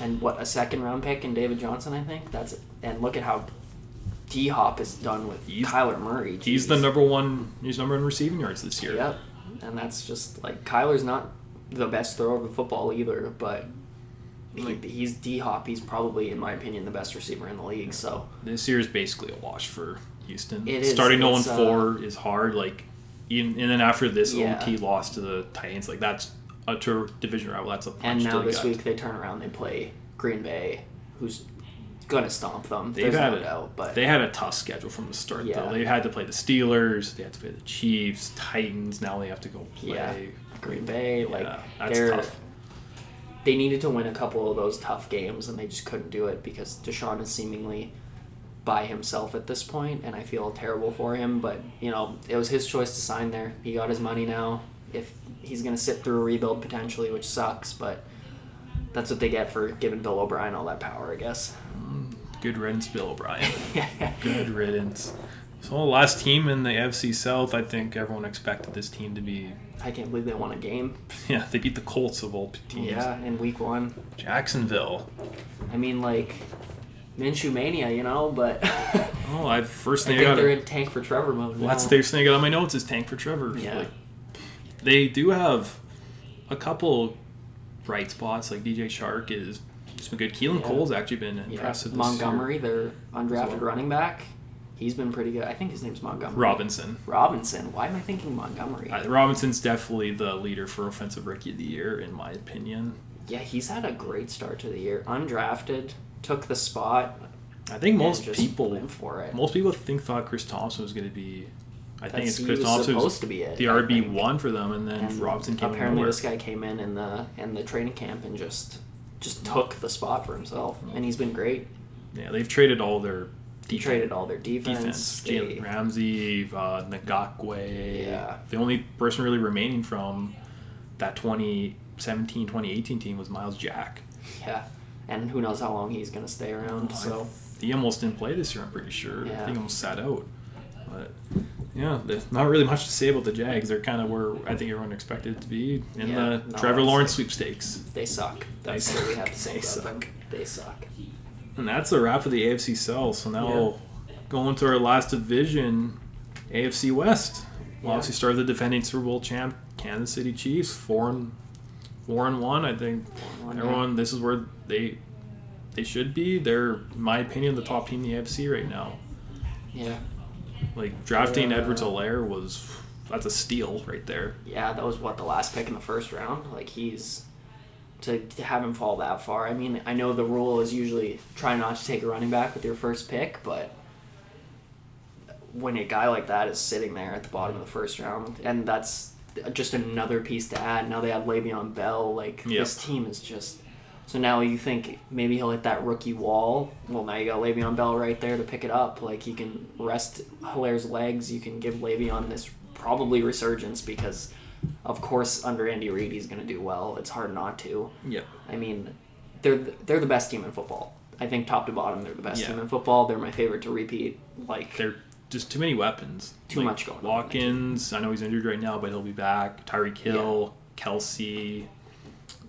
And what a second round pick in David Johnson, I think. That's it. and look at how D Hop is done with He's- Kyler Murray. He's the number one. He's number one receiving yards this year. Yep. And that's just like Kyler's not the best thrower of the football either, but he, he's D Hop. He's probably, in my opinion, the best receiver in the league. So This year is basically a wash for Houston. It is. Starting 0 It's, uh, 4 is hard. Like, even, and then after this Yeah. OT loss to the Titans, like that's a division rival. That's a punch and now this gut. week they turn around. They play Green Bay, who's gonna stomp them. They've There's had no a, doubt. But they had a tough schedule from the start. Yeah. Though they had to play the Steelers, they had to play the Chiefs, Titans. Now they have to go play. yeah, Green Bay, like that's tough. they needed to win a couple of those tough games, and they just couldn't do it because Deshaun is seemingly by himself at this point, and I feel terrible for him. But you know, it was his choice to sign there. He got his money now. If he's gonna sit through a rebuild potentially, which sucks, but that's what they get for giving Bill O'Brien all that power, I guess. Good riddance, Bill O'Brien. *laughs* Good riddance. So the last team in the FC South, I think everyone expected this team to be. I can't believe they won a game. *laughs* Yeah, they beat the Colts of all teams. Yeah, in week one. Jacksonville. I mean, like Minshew mania, you know, but *laughs* Oh, I first thing I got. they're in tank for Trevor mode. Well, that's the first thing I got on my notes is tank for Trevor. Yeah. Like, they do have a couple bright spots. Like DJ Chark is just been good. Keelan Yeah. Cole's actually been Yeah. impressive. this Montgomery, their undrafted well. running back, he's been pretty good. I think his name's Montgomery. Robinson. Robinson. Why am I thinking Montgomery? Uh, Robinson's definitely the leader for offensive rookie of the year, in my opinion. yeah, he's had a great start to the year. Undrafted, took the spot. I think most people, for it. most people think thought Chris Thompson was going to be. I think it's Chris Thompson supposed to be it, the RB one for them, and then And Robinson came in apparently this guy came in in the in the training camp and just just took the spot for himself, and he's been great. Yeah, they've traded all their He defense. traded all their defense. defense. Jalen They- Ramsey, uh, Ngakoue. Yeah. The only person really remaining from that 2017 2018 team was Myles Jack. yeah, and who knows how long he's gonna stay around. So he almost didn't play this year, I'm pretty sure. Yeah. I think he almost sat out. But yeah, there's not really much to say about the Jags. They're kind of where I think everyone expected it to be in Yeah, the Trevor Lawrence sweepstakes. they suck. That's They what we have to say They about suck. them. They suck. And that's the wrap of the AFC South. So now Yeah. going to our last division, AFC West. We'll Yeah. obviously start with the defending Super Bowl champ, Kansas City Chiefs, four and four and one. I think one, everyone this is where they they should be. They're, in my opinion, the top team in the AFC right now. Yeah, Like drafting Yeah. Edwards Helaire was that's a steal right there. yeah. That was what the last pick in the first round. Like he's to, to have him fall that far. I mean, I know the rule is usually try not to take a running back with your first pick, but when a guy like that is sitting there at the bottom of the first round, and that's just another piece to add. Now they have Le'Veon Bell. Like Yep. this team is just. So now you think maybe he'll hit that rookie wall. Well, now you got Le'Veon Bell right there to pick it up. Like he can rest Helaire's legs. You can give Le'Veon this probably resurgence because, of course, under Andy Reid he's going to do well. It's hard not to. Yeah. I mean, they're they're the best team in football. I think top to bottom they're the best Yeah. team in football. They're my favorite to repeat. Like They're just too many weapons. Too much going on. Watkins, I know he's injured right now, but he'll be back. Tyreek Hill, Kelce,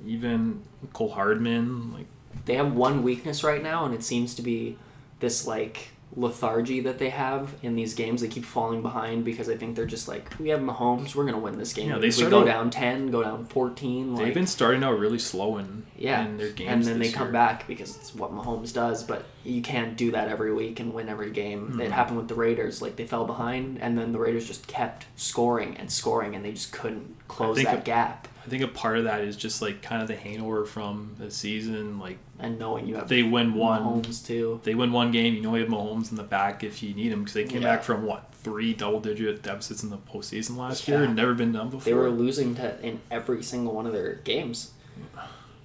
even Cole Hardman. Like they have one weakness right now, and it seems to be this like lethargy that they have in these games. They keep falling behind because I think they're just like, we have Mahomes, we're gonna win this game. Yeah, they we go down ten, go down fourteen. Like, they've been starting out really slow in, yeah, in their games. and then they come year. back because it's what Mahomes does. But you can't do that every week and win every game. Hmm. It happened with the Raiders. Like they fell behind, and then the Raiders just kept scoring and scoring, and they just couldn't close that a- gap. I think a part of that is just like kind of the hangover from the season. Like And knowing you have they win one, Mahomes too. they win one game. You know you have Mahomes in the back if you need him because they came Yeah. back from what three double-digit deficits in the postseason last Yeah. year. And never been done before. They were losing to in every single one of their games.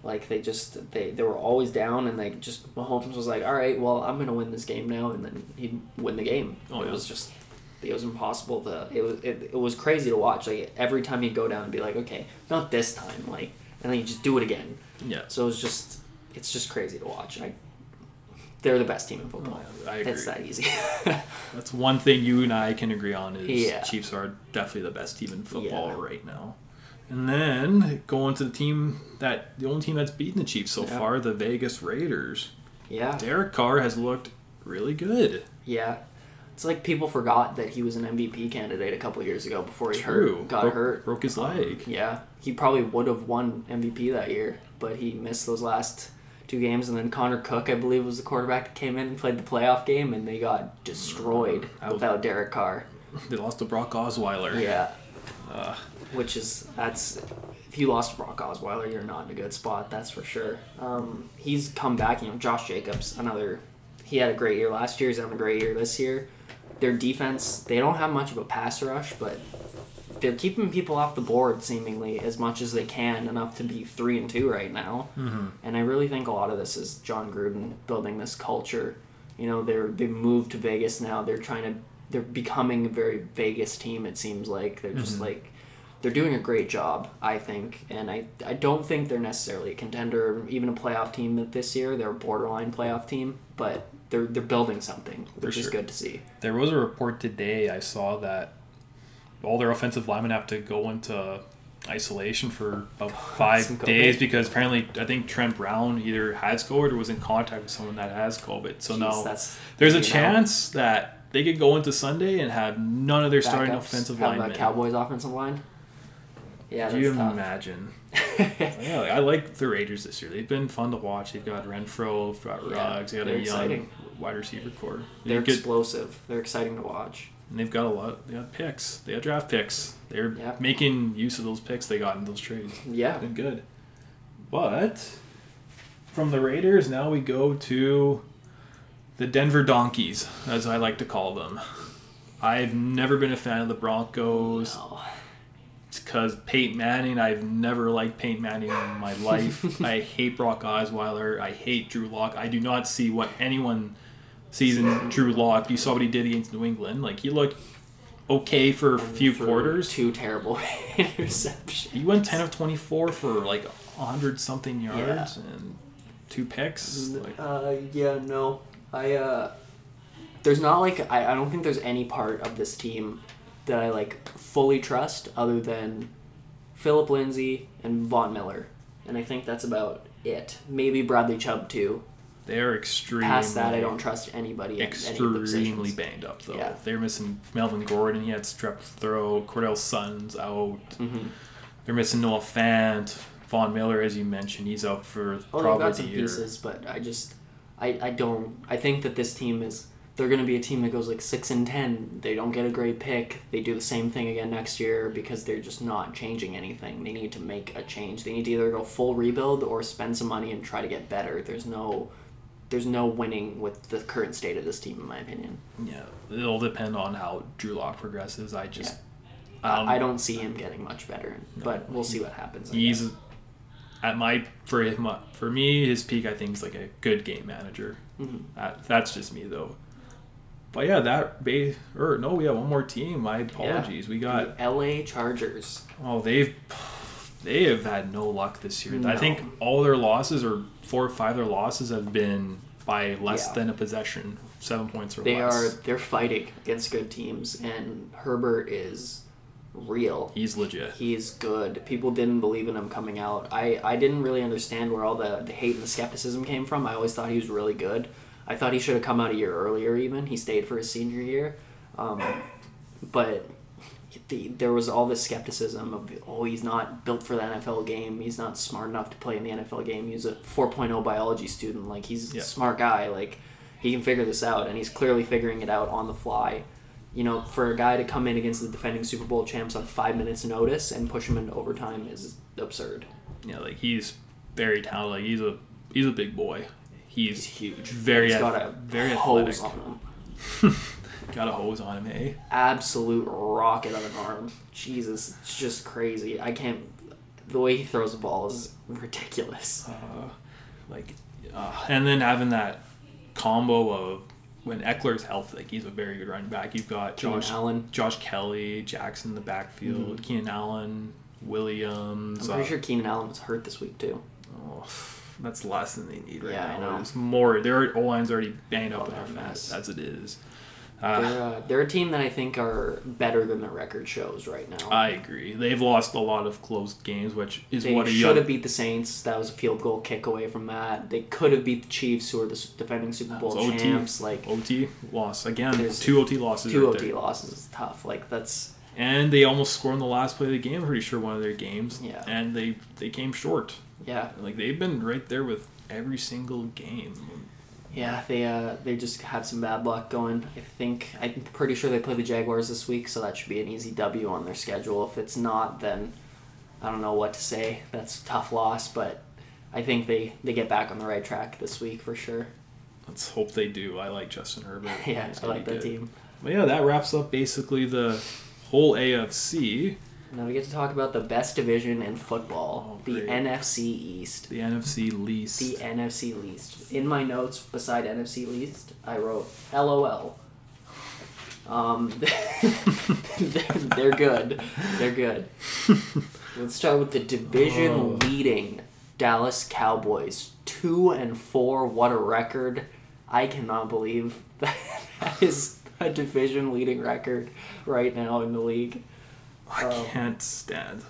Like they just they, they were always down and they just Mahomes was like, All right, well I'm gonna win this game now and then he'd win the game. Oh, it yeah. was just It was impossible to. It was it, it was crazy to watch. Like every time he'd go down and be like, okay, not this time, like, and then you just do it again. Yeah. So it was just, it's just crazy to watch. I, they're the best team in football. Oh, I agree. It's that easy. *laughs* That's one thing you and I can agree on is Yeah. Chiefs are definitely the best team in football Yeah. right now. And then going to the team that the only team that's beaten the Chiefs so Yeah. far, the Vegas Raiders. yeah. Derek Carr has looked really good. Yeah. It's like people forgot that he was an MVP candidate a couple years ago before he True. hurt, got Broke- hurt. broke his Um, leg. yeah. He probably would have won MVP that year, but he missed those last two games. And then Connor Cook, I believe, was the quarterback that came in and played the playoff game, and they got destroyed I without Derek Carr. They lost to Brock Osweiler. Yeah. Uh, Which is, that's, if you lost Brock Osweiler, you're not in a good spot, that's for sure. Um, he's come back, you know, Josh Jacobs, another, he had a great year last year, he's having a great year this year. Their defense, they don't have much of a pass rush, but they're keeping people off the board seemingly as much as they can, enough to be three and two right now. mhm. And I really think a lot of this is Jon Gruden building this culture. You know, they're they've moved to Vegas now. They're trying to they're becoming a very Vegas team. It seems like they're just Mhm. like they're doing a great job. I think, and I I don't think they're necessarily a contender, or even a playoff team this year. They're a borderline playoff team, but they're they're building something, which is good to see. There was a report today I saw that all their offensive linemen have to go into isolation for about five days because apparently I think Trent Brown either has COVID or was in contact with someone that has COVID. So Jeez, now that's there's a know, chance that they could go into Sunday and have none of their starting offensive linemen. a Cowboys offensive line. Yeah, Do you tough. imagine? *laughs* Yeah, like, I like the Raiders this year. They've been fun to watch. They've got Renfrow, they've got Yeah, Ruggs, they got a young exciting. wide receiver core. They're They've got, explosive. They're exciting to watch. And they've got a lot. They got picks. They got draft picks. They're Yeah. making use of those picks they got in those trades. Yeah. Been good. But from the Raiders, now we go to the Denver Donkeys, as I like to call them. I've never been a fan of the Broncos. No. It's because Peyton Manning. I've never liked Peyton Manning in my *laughs* life. I hate Brock Osweiler. I hate Drew Lock. I do not see what anyone sees in Drew Lock. You saw what he did against New England. Like he looked okay for a few For quarters. Two terrible *laughs* interceptions. He went ten of twenty four for like hundred something yards and two picks. Like Uh, yeah, no. I, uh, there's not like, I, I don't think there's any part of this team that I like fully trust other than Philip Lindsay and Von Miller. And I think that's about it. Maybe Bradley Chubb too. They're extremely Past that, I don't trust anybody extremely banged up though. Yeah. They're missing Melvin Gordon. He had strep throat. Courtland Sutton's out. Mhm. They're missing Noah Fant. Von Miller, as you mentioned, he's out for Oh, probably got the some year. pieces, but I just, I, I don't. I think that this team is. They're going to be a team that goes like six and ten. They don't get a great pick. They do the same thing again next year because they're just not changing anything. They need to make a change. They need to either go full rebuild or spend some money and try to get better. There's no, there's no winning with the current state of this team, in my opinion. Yeah, it'll depend on how Drew Lock progresses. I just, I don't see him getting much better, but we'll see what happens. He's at my for him for me his peak. I think is like a good game manager. Mhm. That, that's just me though. But yeah, that ba- or no, we have one more team. My apologies. We got The L.A. Chargers. oh they've they have had no luck this year. I think all their losses or four or five of their losses have been by less Yeah. than a possession, seven points or They less. are they're fighting against good teams, and Herbert is real. He's legit. He's good. People didn't believe in him coming out. I, I didn't really understand where all the, the hate and the skepticism came from. I always thought he was really good. I thought he should have come out a year earlier. Even he stayed for his senior year, um, but the, there was all this skepticism of oh he's not built for the NFL game. He's not smart enough to play in the NFL game. He's a 4.0 biology student. Like he's Yeah. a smart guy. Like he can figure this out, and he's clearly figuring it out on the fly you know, for a guy to come in against the defending Super Bowl champs on five minutes notice and push him into overtime is absurd. Yeah, like he's very talented. Like he's a he's a big boy. He's, He's huge. Very He's ath- got a very athletic. *laughs* on. Got a hose on him, eh? Absolute rocket of an arm. Jesus, it's just crazy. I can't. The way he throws the ball is ridiculous. Uh, like, uh, and then having that combo of when Ekeler's healthy, like he's a very good running back. You've got Keenan Josh Allen. Josh Kelly, Jackson in the backfield, Mhm. Keenan Allen, Williams. I'm pretty uh, sure Keenan Allen was hurt this week too. oh, *sighs* that's less than they need right Yeah, I now. know. It's more. Their O line's already banged up Oh, a enough mess. as it is. Uh, They're, uh, they're a team that I think are better than their record shows right now. I agree. They've lost a lot of close games, which is they what a should young. have beat the Saints. That was a field goal kick away from that. They could have beat the Chiefs, who are the defending Super Bowl OT. champs. Like OT loss again. Two OT losses. two right OT there. losses is tough. Like that's and they almost scored in the last play of the game. I'm pretty sure one of their games. Yeah. And they they came short. yeah, Like they've been right there with every single game. Yeah. They uh they just had some bad luck going. I think I'm pretty sure they play the Jaguars this week, so that should be an easy W on their schedule. If it's not, then I don't know what to say. That's a tough loss, but I think they they get back on the right track this week for sure. Let's hope they do. I like Justin Herbert. *laughs* Yeah, I like that good. team. But yeah, that wraps up basically the whole AFC, Now we get to talk about the best division in football, Oh, the. NFC East. the NFC least. The NFC least. In my notes beside NFC least, I wrote LOL. Um, they're, *laughs* they're good. They're good. Let's start with the division Oh. leading Dallas Cowboys. Two and four. What a record! I cannot believe that, *laughs* that is a division leading record right now in the league. I Um, can't stand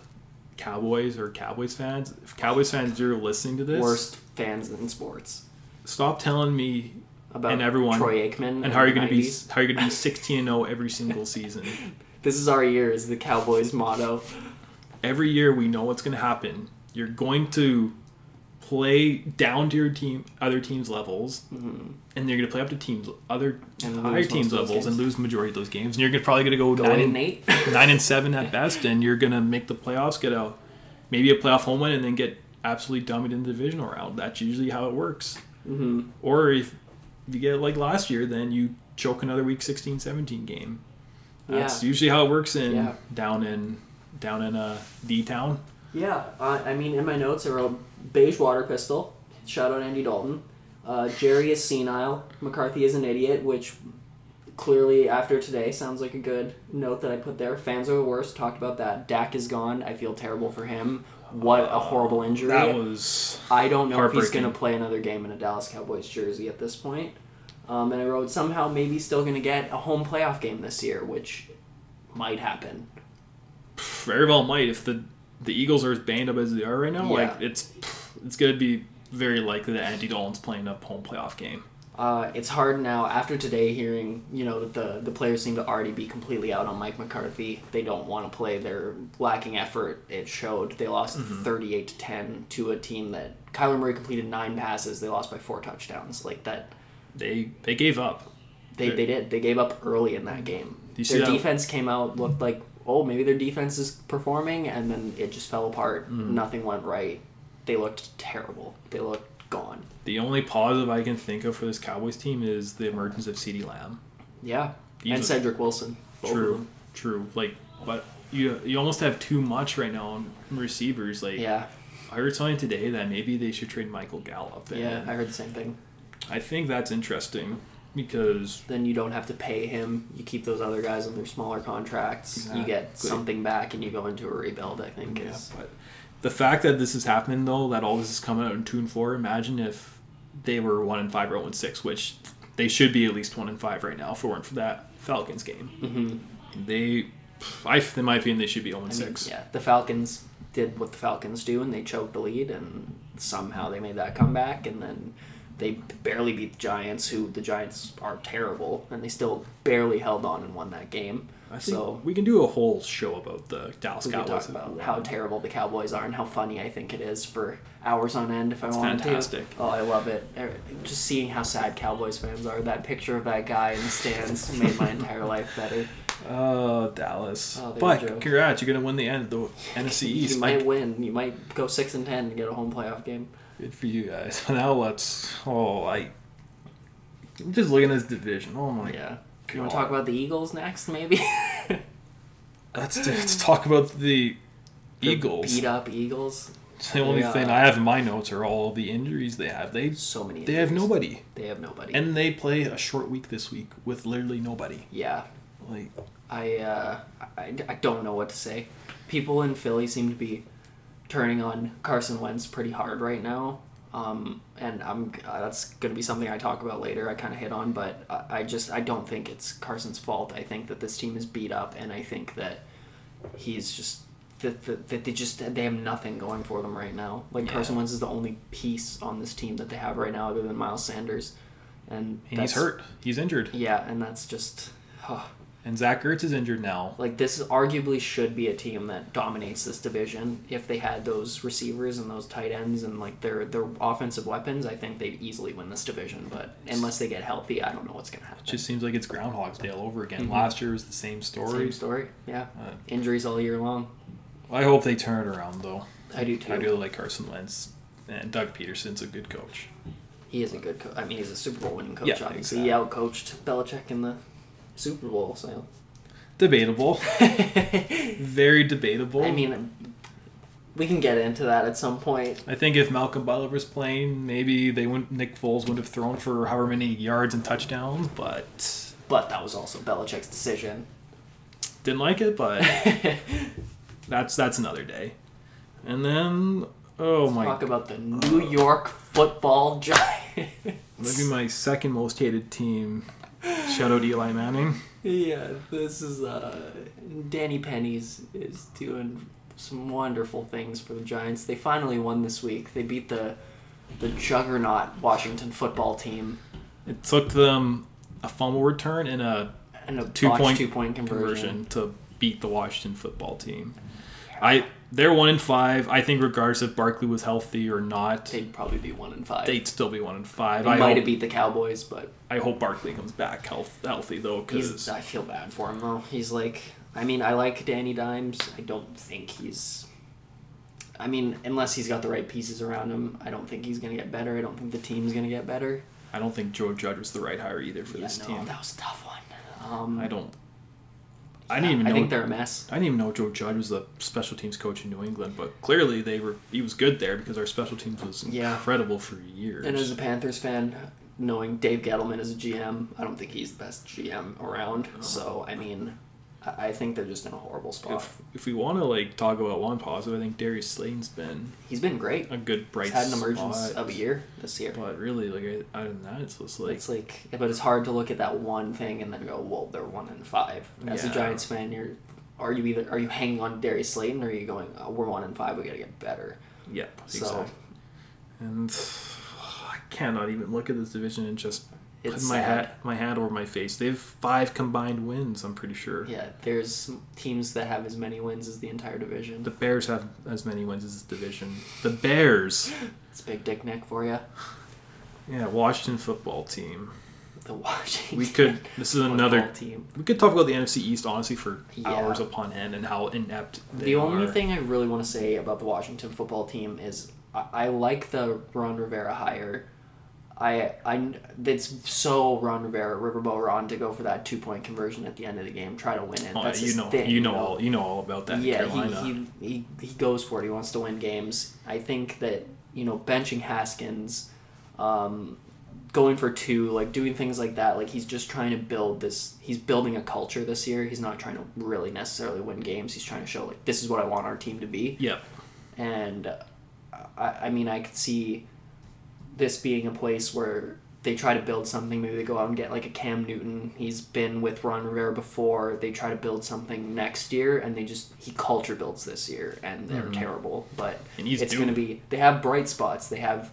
Cowboys or Cowboys fans. If Cowboys fans you're listening to this, Worst fans in sports. stop telling me About And everyone- Troy Aikman and how are you going to be how are you going to be *laughs* 16 and 0 every single season. This is our year, is the Cowboys motto. Every year we know what's going to happen. You're going to play down to your team other teams levels and you're going to play up to teams other And higher teams levels and lose the majority of those games and you're gonna, probably going to go, Go nine and Nate. *laughs* nine and seven at best, and you're gonna make the playoffs, get a maybe a playoff home win, and then get absolutely dummied in the divisional round. That's usually how it works. hmm Or if you get like last year, then you choke another week 16, 17 game. That's Yeah. usually how it works in Yeah. down in down in uh, D town. Yeah, uh, I mean, in my notes, I wrote beige water pistol. Shout out Andy Dalton. Uh, Jerry is senile. McCarthy is an idiot, which clearly after today sounds like a good note that I put there. Fans are the worst. Talked about that. Dak is gone. I feel terrible for him. What a horrible injury. That was I don't know if he's going to play another game in a Dallas Cowboys jersey at this point. Um, and I wrote somehow maybe still going to get a home playoff game this year, which might happen. very well might if the the Eagles are as banged up as they are right now. Yeah. Like it's it's gonna be very likely that Andy Dalton's playing a home playoff game. Uh, it's hard now after today hearing you know that the the players seem to already be completely out on Mike McCarthy. They don't want to play. They're lacking effort. It showed. They lost thirty eight to ten to a team that Kyler Murray completed nine passes. They lost by four touchdowns. Like that. They they gave up. They, they did. They gave up early in that game. Do you see Their that- defense came out looked like oh maybe their defense is performing and then it just fell apart. Mm-hmm. Nothing went right. They looked terrible. They looked gone. The only positive I can think of for this Cowboys team is the emergence of CeeDee Lamb. Yeah. He's and Cedric Wilson. True, true. Like, but you you almost have too much right now on receivers. Like, Yeah. I heard something today that maybe they should trade Michael Gallup. Yeah. I heard the same thing. I think that's interesting because then you don't have to pay him. You keep those other guys on their smaller contracts. You get something back, and you go into a rebuild. I think yeah, is but the fact that this is happening though, that all this is coming out in two and four. Imagine if they were one and five or one and six, which they should be at least one and five right now if it weren't for that Falcons game. hmm They, I, in my opinion, they should be zero and six. yeah, the Falcons did what the Falcons do, and they choked the lead, and somehow they made that comeback, and then they barely beat the Giants, who the Giants are terrible, and they still barely held on and won that game. I think So we can do a whole show about the Dallas we Cowboys. talk about how terrible the Cowboys are and how funny I think it is for hours on end if I wanted to. fantastic. to. Oh, I love it. Er, Just seeing how sad Cowboys fans are. That picture of that guy in the stands *laughs* made my entire life better. Oh, Dallas. Oh, but congrats, you're gonna win the end the NFC *laughs* East. you might win. You might go six and ten and get a home playoff game. Good for you guys. *laughs* Now let's. Oh, I. I'm just looking at this division. Oh my. Yeah. You want to talk about the Eagles next, maybe? *laughs* Let's let's talk about the The Eagles. Beat up Eagles. The only Yeah. thing I have in my notes are all the injuries they have. They So many. they have nobody, They have nobody. and they play a short week this week with literally nobody. yeah, Like I, uh, I I don't know what to say. People in Philly seem to be turning on Carson Wentz pretty hard right now. Um, and I'm uh, that's gonna be something I talk about later. I kind of hit on, but I, I just I don't think it's Carson's fault. I think that this team is beat up, and I think that he's just that, that, that they just they have nothing going for them right now. Like Yeah. Carson Wentz is the only piece on this team that they have right now, other than Miles Sanders, and, and he's hurt. He's injured, Yeah, and that's just. oh, and Zach Ertz is injured now. like this arguably should be a team that dominates this division if they had those receivers and those tight ends and like their their offensive weapons. I think they'd easily win this division, but unless they get healthy, I don't know what's gonna happen. It just seems like it's Groundhog's Day all over again. Mhm. Last year was the same story. Same story. yeah. Uh, Injuries all year long. I hope they turn it around though. I do too. I really like Carson Wentz, and Doug Pederson's a good coach. He is a good coach. I mean, he's a Super Bowl winning coach. Yeah, obviously, exactly. he outcoached Belichick in the Super Bowl. So, Debatable, *laughs* very debatable. I mean, we can get into that at some point. I think if Malcolm Butler was playing, maybe they wouldn't. Nick Foles wouldn't have thrown for however many yards and touchdowns, but But that was also Belichick's decision. didn't like it. But *laughs* that's that's another day. And then, oh my, Talk about the New York Football *laughs* Giants. maybe my second most hated team. Shout out Eli Manning. Yeah, this is uh, Danny Penny's is doing some wonderful things for the Giants. They finally won this week. They beat the the juggernaut Washington football team It took them a fumble return and a and a two point two point conversion. conversion to beat the Washington football team. I they're one in five. I think regardless if Barkley was healthy or not, They'd probably be one in five. they'd still be one in five. They I might have beat the Cowboys, but I hope Barkley comes back health, healthy though, because I feel bad for him though. He's like, I mean, I like Danny Dimes. I don't think he's. I mean, unless he's got the right pieces around him, I don't think he's gonna get better. I don't think the team's gonna get better. I don't think Joe Judge was the right hire either for Yeah, this no, team. that was a tough one. Um, I don't. I didn't even I know. think they're a mess. I didn't even know Joe Judge was the special teams coach in New England, but clearly they were. He was good there because our special teams was Yeah. incredible for years. And as a Panthers fan, knowing Dave Gettleman as a GM, I don't think he's the best GM around. Uh-huh. So I mean, I think they're just in a horrible spot. if if we want to like talk about one positive, I think Darius Slayton's been He's been great. a good bright He's had an emergence spot. of a year this year. But really, like other than that, it's just like it's like, but it's hard to look at that one thing and then go, well, they're one in five. As a Yeah. Giants fan, you're, are you either are you hanging on Darius Slayton or are you going, oh, we're one in five, we got to get better. yep, So- exactly. And *sighs* I cannot even look at this division and just It's my sad. hat my hand over my face. They have five combined wins. I'm pretty sure. Yeah, there's teams that have as many wins as the entire division. The Bears have as many wins as this division. The Bears, It's big dick Nick for you. yeah, Washington football team. The Washington. We could. This is another. team. We could talk about the NFC East honestly for Yeah. hours upon end and how inept they The only are. thing I really want to say about the Washington football team is I, I like the Ron Rivera hire. I I it's so Ron Rivera, Riverboat Ron to go for that two point conversion at the end of the game, try to win it. Oh, That's you know, thing, you know all, you know all about that. yeah, he, he, he, he goes for it. He wants to win games. I think that, you know, benching Haskins, um, going for two, like doing things like that, like he's just trying to build this. He's building a culture this year. He's not trying to really necessarily win games. He's trying to show, like, this is what I want our team to be. Yep. And uh, I, I mean, I could see this being a place where they try to build something. Maybe they go out and get like a Cam Newton. He's been with Ron Rivera before. They try to build something next year, and they just he culture builds this year, and they're terrible. But it's going to be. They have bright spots. They have.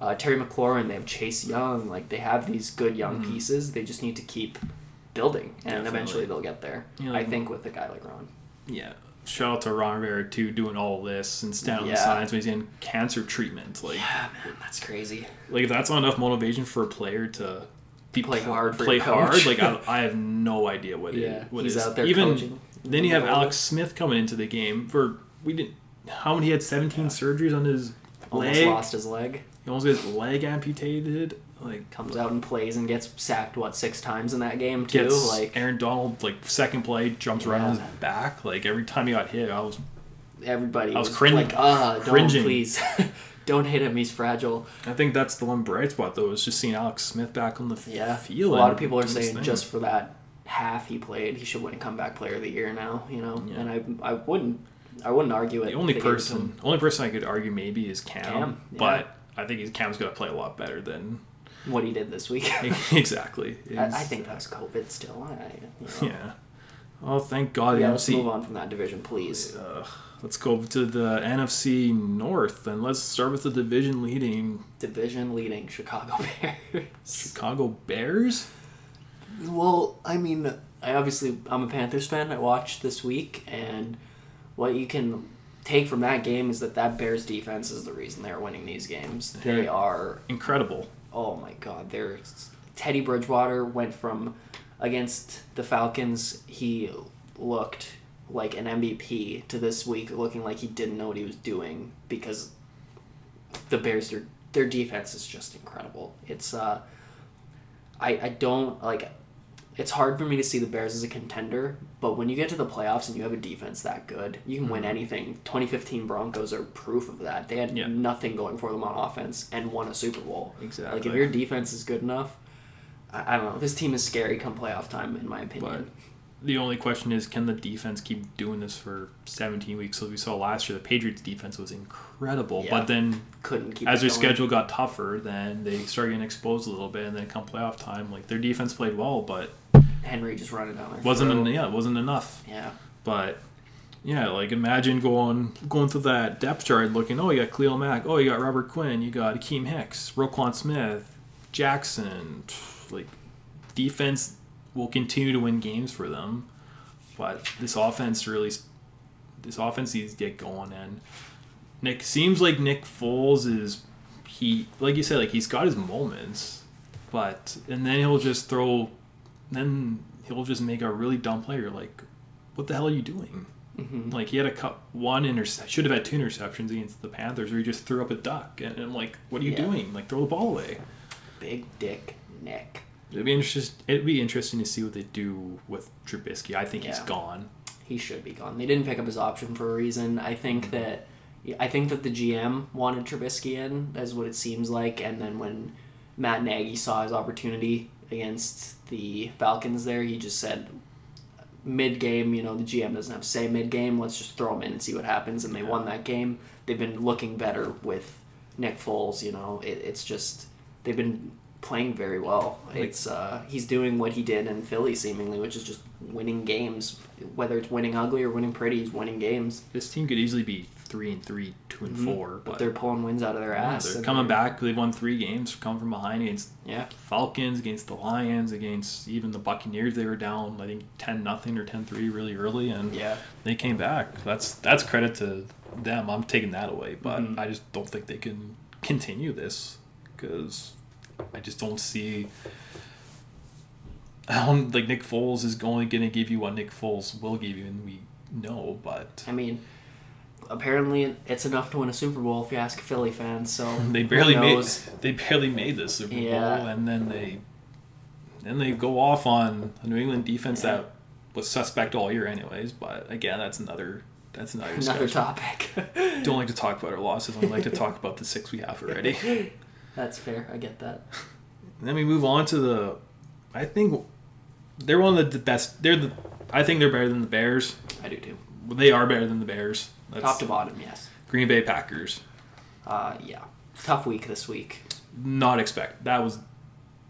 Uh, Terry McLaurin, they have Chase Young, like they have these good young pieces. They just need to keep building, and Definitely. eventually they'll get there. Yeah, I think with a guy like Ron. Yeah. Shout out to Ron Rivera too, doing all this and standing on Yeah. the signs when he's in cancer treatment. Like, Yeah, man, that's crazy. like if that's not enough motivation for a player to be Play hard for play hard. Like I, *laughs* I have no idea what Yeah, it what he's is. out there Even coaching. then you have Alex Smith coming into the game for we didn't how many he had seventeen surgeries on his Almost leg. lost his leg. He almost got his leg amputated. Like comes out and plays and gets sacked what six times in that game too. gets like Aaron Donald like second play jumps right on his back. Like every time he got hit, I was everybody I was was, cring- like, ah, don't please, *laughs* don't hit him. He's fragile. I think that's the one bright spot though is just seeing Alex Smith back on the Yeah, field. a lot of people are saying just for that half he played, he should win comeback player of the year now. You know, Yeah. and I I wouldn't I wouldn't argue it. the only if they gave it to person, only person I could argue maybe is Cam, Cam, yeah. but I think Cam's going to play a lot better than what he did this week. *laughs* *laughs* exactly. I, I think that was COVID still. I, you know. Yeah. Oh, thank God. Yeah, let's move on from that division, please. Uh, let's go to the NFC North and let's start with the division leading Division leading Chicago *laughs* Bears. Chicago Bears. Well, I mean, I obviously I'm a Panthers fan. I watched this week, and what you can take from that game is that that Bears defense is the reason they're winning these games. They are. Incredible. Oh my God! They're Teddy Bridgewater went from against the Falcons. He looked like an MVP to this week looking like he didn't know what he was doing because the Bears their their defense is just incredible. It's uh I I don't like it's hard for me to see the Bears as a contender, but when you get to the playoffs and you have a defense that good, you can win mm-hmm. anything. 2015 Broncos are proof of that. They had Yeah. nothing going for them on offense and won a Super Bowl. Exactly. Like if your defense is good enough, I, I don't know. This team is scary come playoff time, in my opinion. But The only question is, can the defense keep doing this for 17 weeks? So we saw last year, the Patriots' defense was incredible, Yeah. but then Couldn't keep as their going. schedule got tougher, then they started getting exposed a little bit, and then come playoff time, like their defense played well, but Henry just running down there. wasn't en- yeah, wasn't enough. Yeah. But yeah, like imagine going going through that depth chart, looking. Oh, you got Khalil Mack. Oh, you got Robert Quinn. You got Akiem Hicks, Roquan Smith, Jackson. Like defense will continue to win games for them, but this offense really, this offense needs to get going. And Nick seems like Nick Foles is he like you said like he's got his moments, but and then he'll just throw, then he'll just make a really dumb play. You're like, what the hell are you doing? hmm Like he had a cut one intercept, should have had two interceptions against the Panthers, where he just threw up a duck, and I'm like, what are you Yeah. doing? Like throw the ball away. Big Dick Nick. It'd be interesting. It'd be interesting to see what they do with Trubisky. I think he's gone. He should be gone. They didn't pick up his option for a reason. I think that I think that the GM wanted Trubisky in, as what it seems like, and then when Matt Nagy saw his opportunity against the Falcons, there he just said, mid game, you know, the GM doesn't have to say mid game. Let's just throw him in and see what happens. And they won that game. They've been looking better with Nick Foles. You know, it, it's just they've been playing very well. It's uh, he's doing what he did in Philly seemingly, which is just winning games. Whether it's winning ugly or winning pretty, he's winning games. This team could easily be three and three, two and four, Mm-hmm. But but they're pulling wins out of their yeah, ass. they're coming back. They've won three games, come from behind against Yeah, Falcons, against the Lions, against even the Buccaneers. They were down, I think, ten nothing or 10-3 really early, and yeah. they came back. That's that's credit to them. I'm taking that away, but Mhm. I just don't think they can continue this because I just don't see. I don't like Nick Foles is only going to give you what Nick Foles will give you, and we know. But I mean, apparently it's enough to win a Super Bowl if you ask Philly fans. So *laughs* they barely made they barely made the Super Bowl, and then they then they go off on a New England defense Yeah. that was suspect all year, anyways. But again, that's another that's another Another topic. *laughs* Don't like to talk about our losses. I like to talk about the six we have already. *laughs* That's fair. I get that. And then we move on to the. I think they're one of the best. They're the. I think they're better than the Bears. I do too. They are better than the Bears. That's Top to bottom, yes. Green Bay Packers. Uh, yeah. Tough week this week. Not expect that was.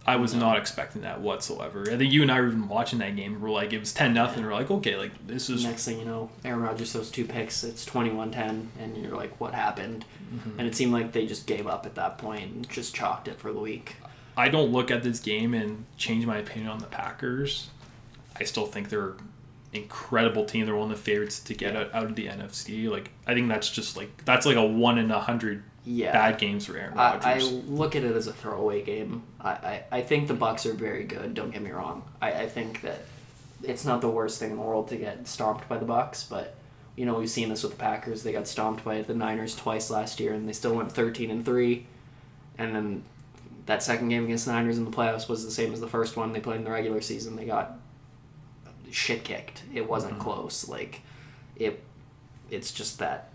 I was No. not expecting that whatsoever. I think you and I were even watching that game. We're like, it was ten nothing. We're like, okay, like this is. Next thing you know, Aaron Rodgers throws two picks. It's 21-10, and you're like, what happened? Mm-hmm. And it seemed like they just gave up at that point and just chalked it for the week. I don't look at this game and change my opinion on the Packers. I still think they're incredible team. They're one of the favorites to get out, out of the NFC. Like I think that's just like that's like a one in a hundred Yeah. bad games for Aaron I, I Rodgers. look at it as a throwaway game. I, I, I think the Bucks are very good. Don't get me wrong. I, I think that it's not the worst thing in the world to get stomped by the Bucks, but you know we've seen this with the Packers. They got stomped by the Niners twice last year, and they still went thirteen and three. And then that second game against the Niners in the playoffs was the same as the first one they played in the regular season. They got shit kicked. It wasn't close. Like it it's just that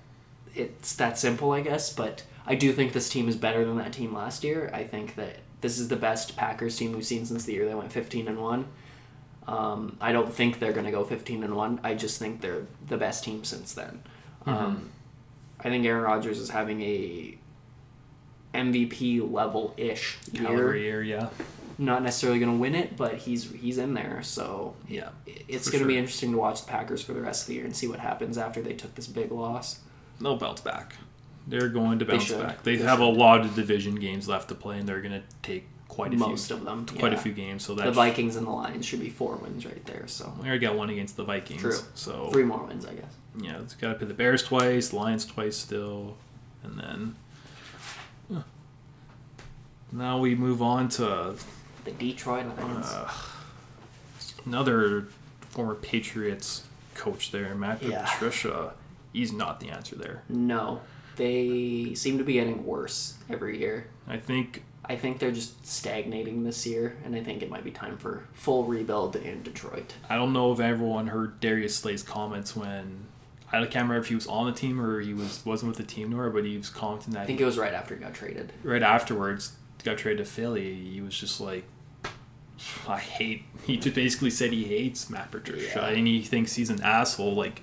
it's that simple, I guess. But I do think this team is better than that team last year. I think that this is the best Packers team we've seen since the year they went fifteen and one. Um, I don't think they're going to go fifteen and one. I just think they're the best team since then. Um, I think Aaron Rodgers is having a MVP level ish Caliber year. year, yeah. Not necessarily going to win it, but he's he's in there. So Yeah. it's going to be interesting to watch the Packers for the rest of the year and see what happens after they took this big loss. They'll bounce back. They're going to bounce should. back. They, They have a lot of division games left to play, and they're going to take quite a Most few, of them, quite yeah. a few games. So The that Vikings and the Lions should be four wins right there. So we already got one against the Vikings. True. So three more wins, I guess. yeah, it's got to play the Bears twice, Lions twice still, and then. Now we move on to The Detroit Lions. uh, another former Patriots coach there, Matt Yeah. Patricia. He's not the answer there. no, they seem to be getting worse every year. I think I think they're just stagnating this year, and I think it might be time for full rebuild in Detroit. I don't know if everyone heard Darius Slay's comments when I can't remember if he was on the team or he was wasn't with the team nor, but he was commenting that I think it was right after he got traded. right afterwards got traded to Philly. He was just like, I hate. He just basically said he hates Matt Patricia Yeah. and he thinks he's an asshole. Like,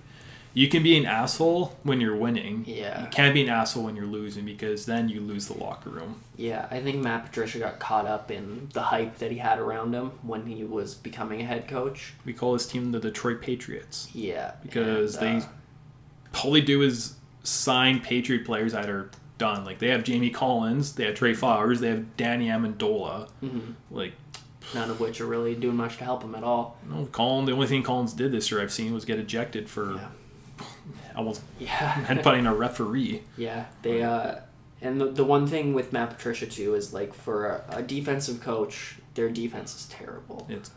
you can be an asshole when you're winning. Yeah. You can't be an asshole when you're losing because then you lose the locker room. Yeah, I think Matt Patricia got caught up in the hype that he had around him when he was becoming a head coach. We call his team the Detroit Patriots. Yeah, because and, they uh, all they do is sign Patriot players that are done. Like they have Jamie Collins, they have Trey Flowers, they have Danny Amendola. mhm, Like none of which are really doing much to help him at all. no, Collins. The only thing Collins did this year I've seen was get ejected for Yeah, *laughs* almost yeah, *laughs* headbutting a referee. yeah. They uh, and the, the one thing with Matt Patricia too is like for a, a defensive coach, their defense is terrible. It's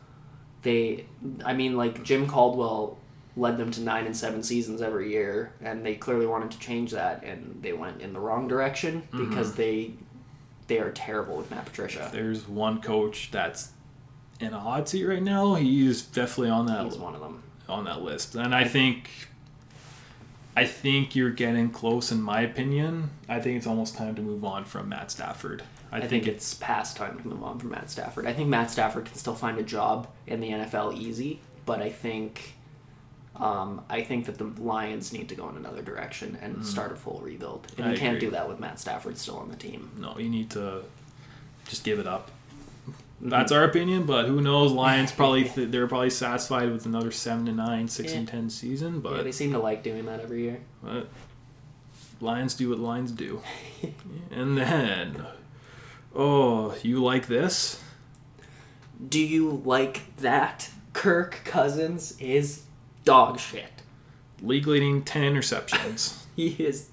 They, I mean, like Jim Caldwell led them to nine and seven seasons every year, and they clearly wanted to change that, and they went in the wrong direction because they they are terrible with Matt Patricia. there's one coach that's in a hot seat right now. He's definitely on that He's one of them. on that list. And I think I think you're getting close in my opinion. I think it's almost time to move on from Matt Stafford. I, I, think, think, it's past time to move on from Matt Stafford. I think Matt Stafford can still find a job in the NFL easy, but I think um, I think that the Lions need to go in another direction and start a full rebuild. And Mm. I you can't do that with Matt Stafford still on the team. no, you need to just give it up. That's our opinion, but who knows? Lions *laughs* probably th- they're probably satisfied with another seven to nine, six and ten season, yeah, but, they seem to like doing that every year. but Lions do what Lions do. *laughs* and then, oh, you like this? Do you like that? Kirk Cousins is dog shit. League leading ten interceptions. *laughs* He is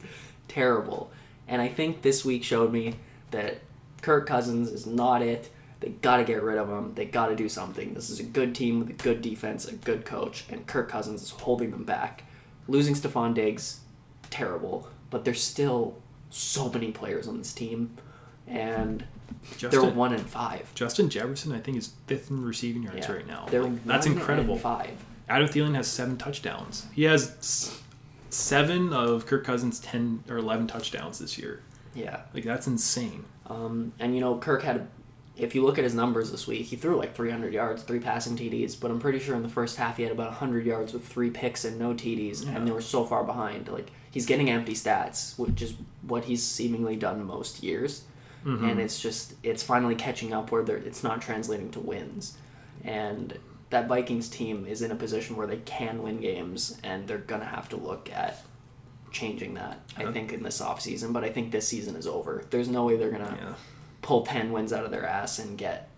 terrible. And I think this week showed me that Kirk Cousins is not it. They got to get rid of him. They got to do something. This is a good team with a good defense, a good coach, and Kirk Cousins is holding them back. Losing Stefon Diggs, terrible. But there's still so many players on this team, and they're Justin, one and five. Justin Jefferson, I think, is fifth in receiving yards Yeah. right now. They're Like, that's incredible. Five. Adam Thielen has seven touchdowns. He has seven of Kirk Cousins' ten or eleven touchdowns this year. Yeah. Like that's insane. Um, and you know, Kirk had, if you look at his numbers this week, he threw like 300 yards, three passing TDs. But I'm pretty sure in the first half he had about 100 yards with three picks and no TDs, Yeah. and they were so far behind. Like he's getting empty stats, which is what he's seemingly done most years. Mm-hmm. And it's just it's finally catching up where they're, it's not translating to wins, and that Vikings team is in a position where they can win games, and they're gonna have to look at changing that. I think in this offseason, but I think this season is over. There's no way they're gonna Yeah. Pull 10 wins out of their ass and get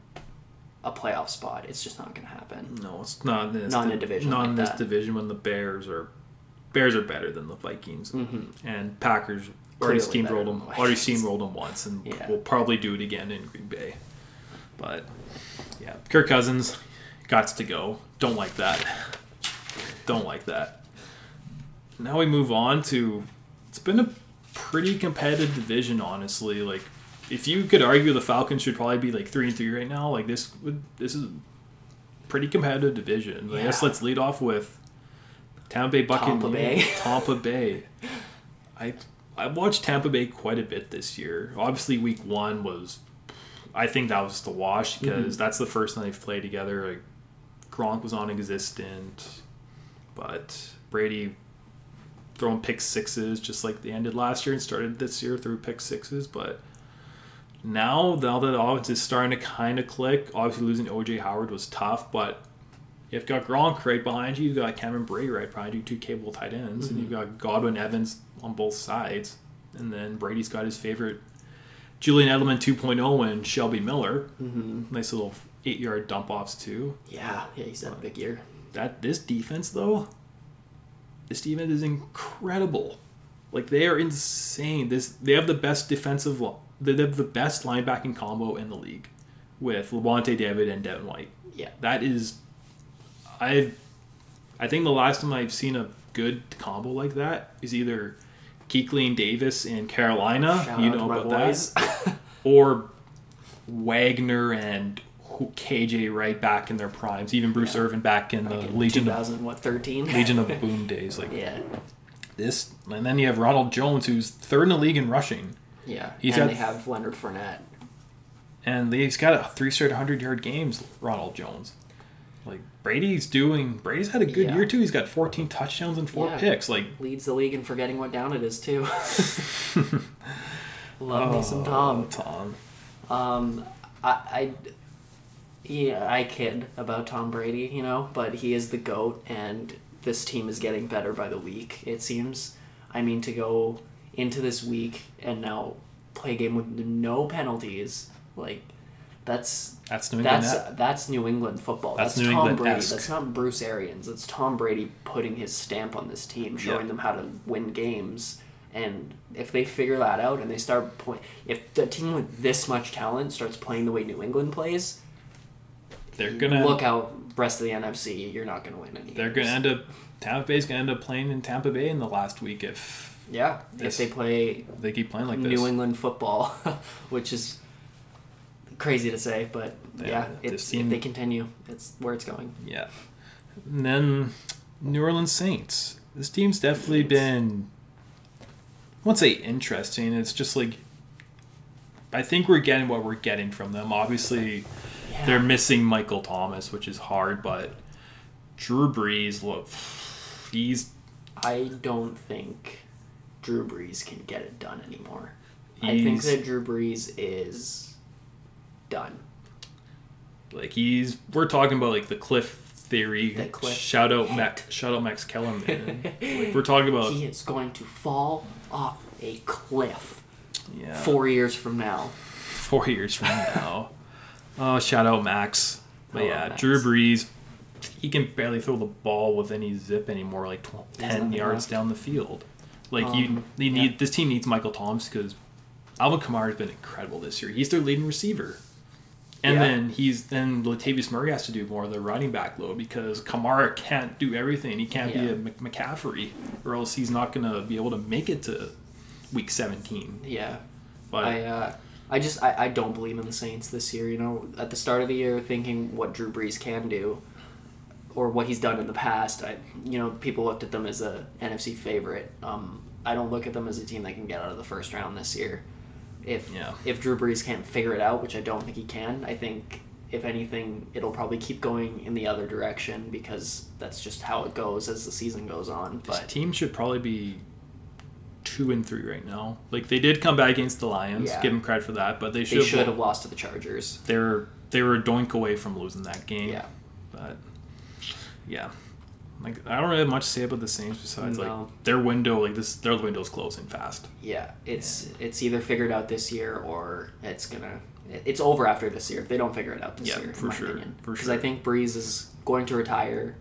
a playoff spot. It's just not going to happen. No, it's not in this Not in a division Not like in this that. division when the Bears are Bears are better than the Vikings Mhm. and Packers already steamrolled them. the Already steamrolled them once, and Yeah. we'll probably do it again in Green Bay. But yeah, Kirk Cousins got to go. Don't like that. Don't like that. Now we move on to. It's been a pretty competitive division, honestly. Like, if you could argue the Falcons should probably be like three and three right now, like this would this is a pretty competitive division. I guess let's lead off with Tampa Bay Buccaneers. Tampa Bay. *laughs* *laughs* Tampa Bay. I I watched Tampa Bay quite a bit this year. Obviously, Week One was, I think that was the wash because Mhm. that's the first time they've played together. Like, Gronk was non-existent, but Brady throwing pick sixes just like they ended last year and started this year through pick sixes. But now, now that the offense is starting to kind of click, obviously losing OJ Howard was tough, but you've got Gronk right behind you, you've got Cameron Brate right behind you, two capable tight ends, and you've got Godwin Evans on both sides, and then Brady's got his favorite Julian Edelman 2.0 and Shelby Miller. hmm Nice little eight yard dump offs too. Yeah, yeah, he's had a big year. That this defense though, this defense is incredible. Like they are insane. This they have the best defensive. They have the best linebacking combo in the league, with Lavonte David and Devin White. Yeah. That is, I, I think the last time I've seen a good combo like that is either Kuechly and Davis in Carolina. Shout you know about boys. that, *laughs* or Wagner and KJ Wright back in their primes. Even Bruce Yeah. Irvin back in the in Legion of what, 13? *laughs* Legion of *laughs* Boom days. Like yeah, this, and then you have Ronald Jones, who's third in the league in rushing, yeah. He's and had- they have Leonard Fournette. and he's got a three straight hundred yard games. Ronald Jones, like Brady's doing. Brady's had a good Yeah. year too. He's got fourteen touchdowns and four Yeah. picks. Like Leads the league in forgetting what down it is, too. *laughs* Love me some oh, Tom. Tom. Um, I, I, yeah, I kid about Tom Brady, you know, but he is the goat, and this team is getting better by the week. It seems. I mean, to go into this week and now play a game with no penalties, like that's That's New England. that's that's New England football. That's That's, New Tom. Brady. That's not Bruce Arians. It's Tom Brady putting his stamp on this team, showing Yeah. them how to win games. And if they figure that out and they start playing, if the team with this much talent starts playing the way New England plays, they're gonna look out. Rest of the NFC, you're not going to win any. They're games. gonna end up. Tampa Bay's gonna end up playing in Tampa Bay in the last week if Yeah, This- if they play they keep playing like this. New England football, *laughs* which is crazy to say, but Yeah, yeah, it's, team- if they continue, it's where it's going. Yeah. And then New Orleans Saints. This team's definitely Saints. been I won't say interesting. It's just like I think we're getting what we're getting from them. Obviously, Yeah. they're missing Michael Thomas, which is hard, but Drew Brees, look, he's I don't think Drew Brees can get it done anymore. I think that Drew Brees is done. like he's we're talking about like the cliff theory. The cliff shout out hit. Mac, shout out Max Kellerman. *laughs* like we're talking about he is going to fall off a cliff yeah, four years from now. four years from now. *laughs* oh, shout out Max. But Hello, yeah, Max. Drew Brees, he can barely throw the ball with any zip anymore, like 12, 10 yards left. down the field. Like you, Um, they yeah. need this team needs Michael Thomas because Alvin Kamara has been incredible this year. He's their leading receiver. And Yeah. then he's then Latavius Murray has to do more of the running back load because Kamara can't do everything. He can't be a McCaffrey, or else he's not gonna be able to make it to week seventeen. Yeah, But I uh, I just I, I don't believe in the Saints this year. You know, at the start of the year, thinking what Drew Brees can do, or what he's done in the past. I you know people looked at them as a NFC favorite. Um, I don't look at them as a team that can get out of the first round this year. If Yeah. if Drew Brees can't figure it out, which I don't think he can, I think if anything, it'll probably keep going in the other direction because that's just how it goes as the season goes on. This But team should probably be two and three right now. Like they did come back against the Lions, Yeah. give them credit for that, but they should they should have lost to the Chargers. They were they were a doink away from losing that game. Yeah. but yeah, like I don't really have much to say about the Saints besides No. like their window, like this, their window's closing fast. Yeah, it's it's either figured out this year or it's gonna it's over after this year if they don't figure it out this Yeah, year. for sure, opinion. for Because sure. I think Brees is going to retire.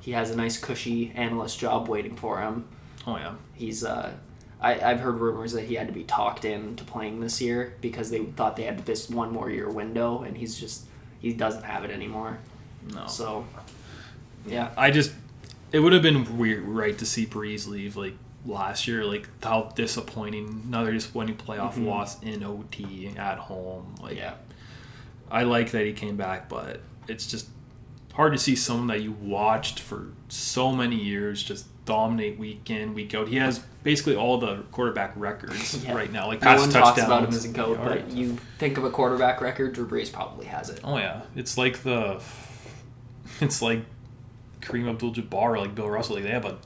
He has a nice cushy analyst job waiting for him. Oh yeah, He's uh, I I've heard rumors that he had to be talked into playing this year because they thought they had this one more year window and he's just he doesn't have it anymore. no. So yeah, I just it would have been weird, right, to see Brees leave like last year. Like how disappointing, another disappointing playoff Mhm. loss in OT at home. Like yeah. I like that he came back, but it's just hard to see someone that you watched for so many years just dominate week in, week out. He has basically all the quarterback records *laughs* Yeah. right now, like No one talks about him as a goat, but you think of a quarterback record, Drew Brees probably has it. Oh yeah, it's like the, *laughs* it's like Kareem Abdul-Jabbar, like Bill Russell. Like they have a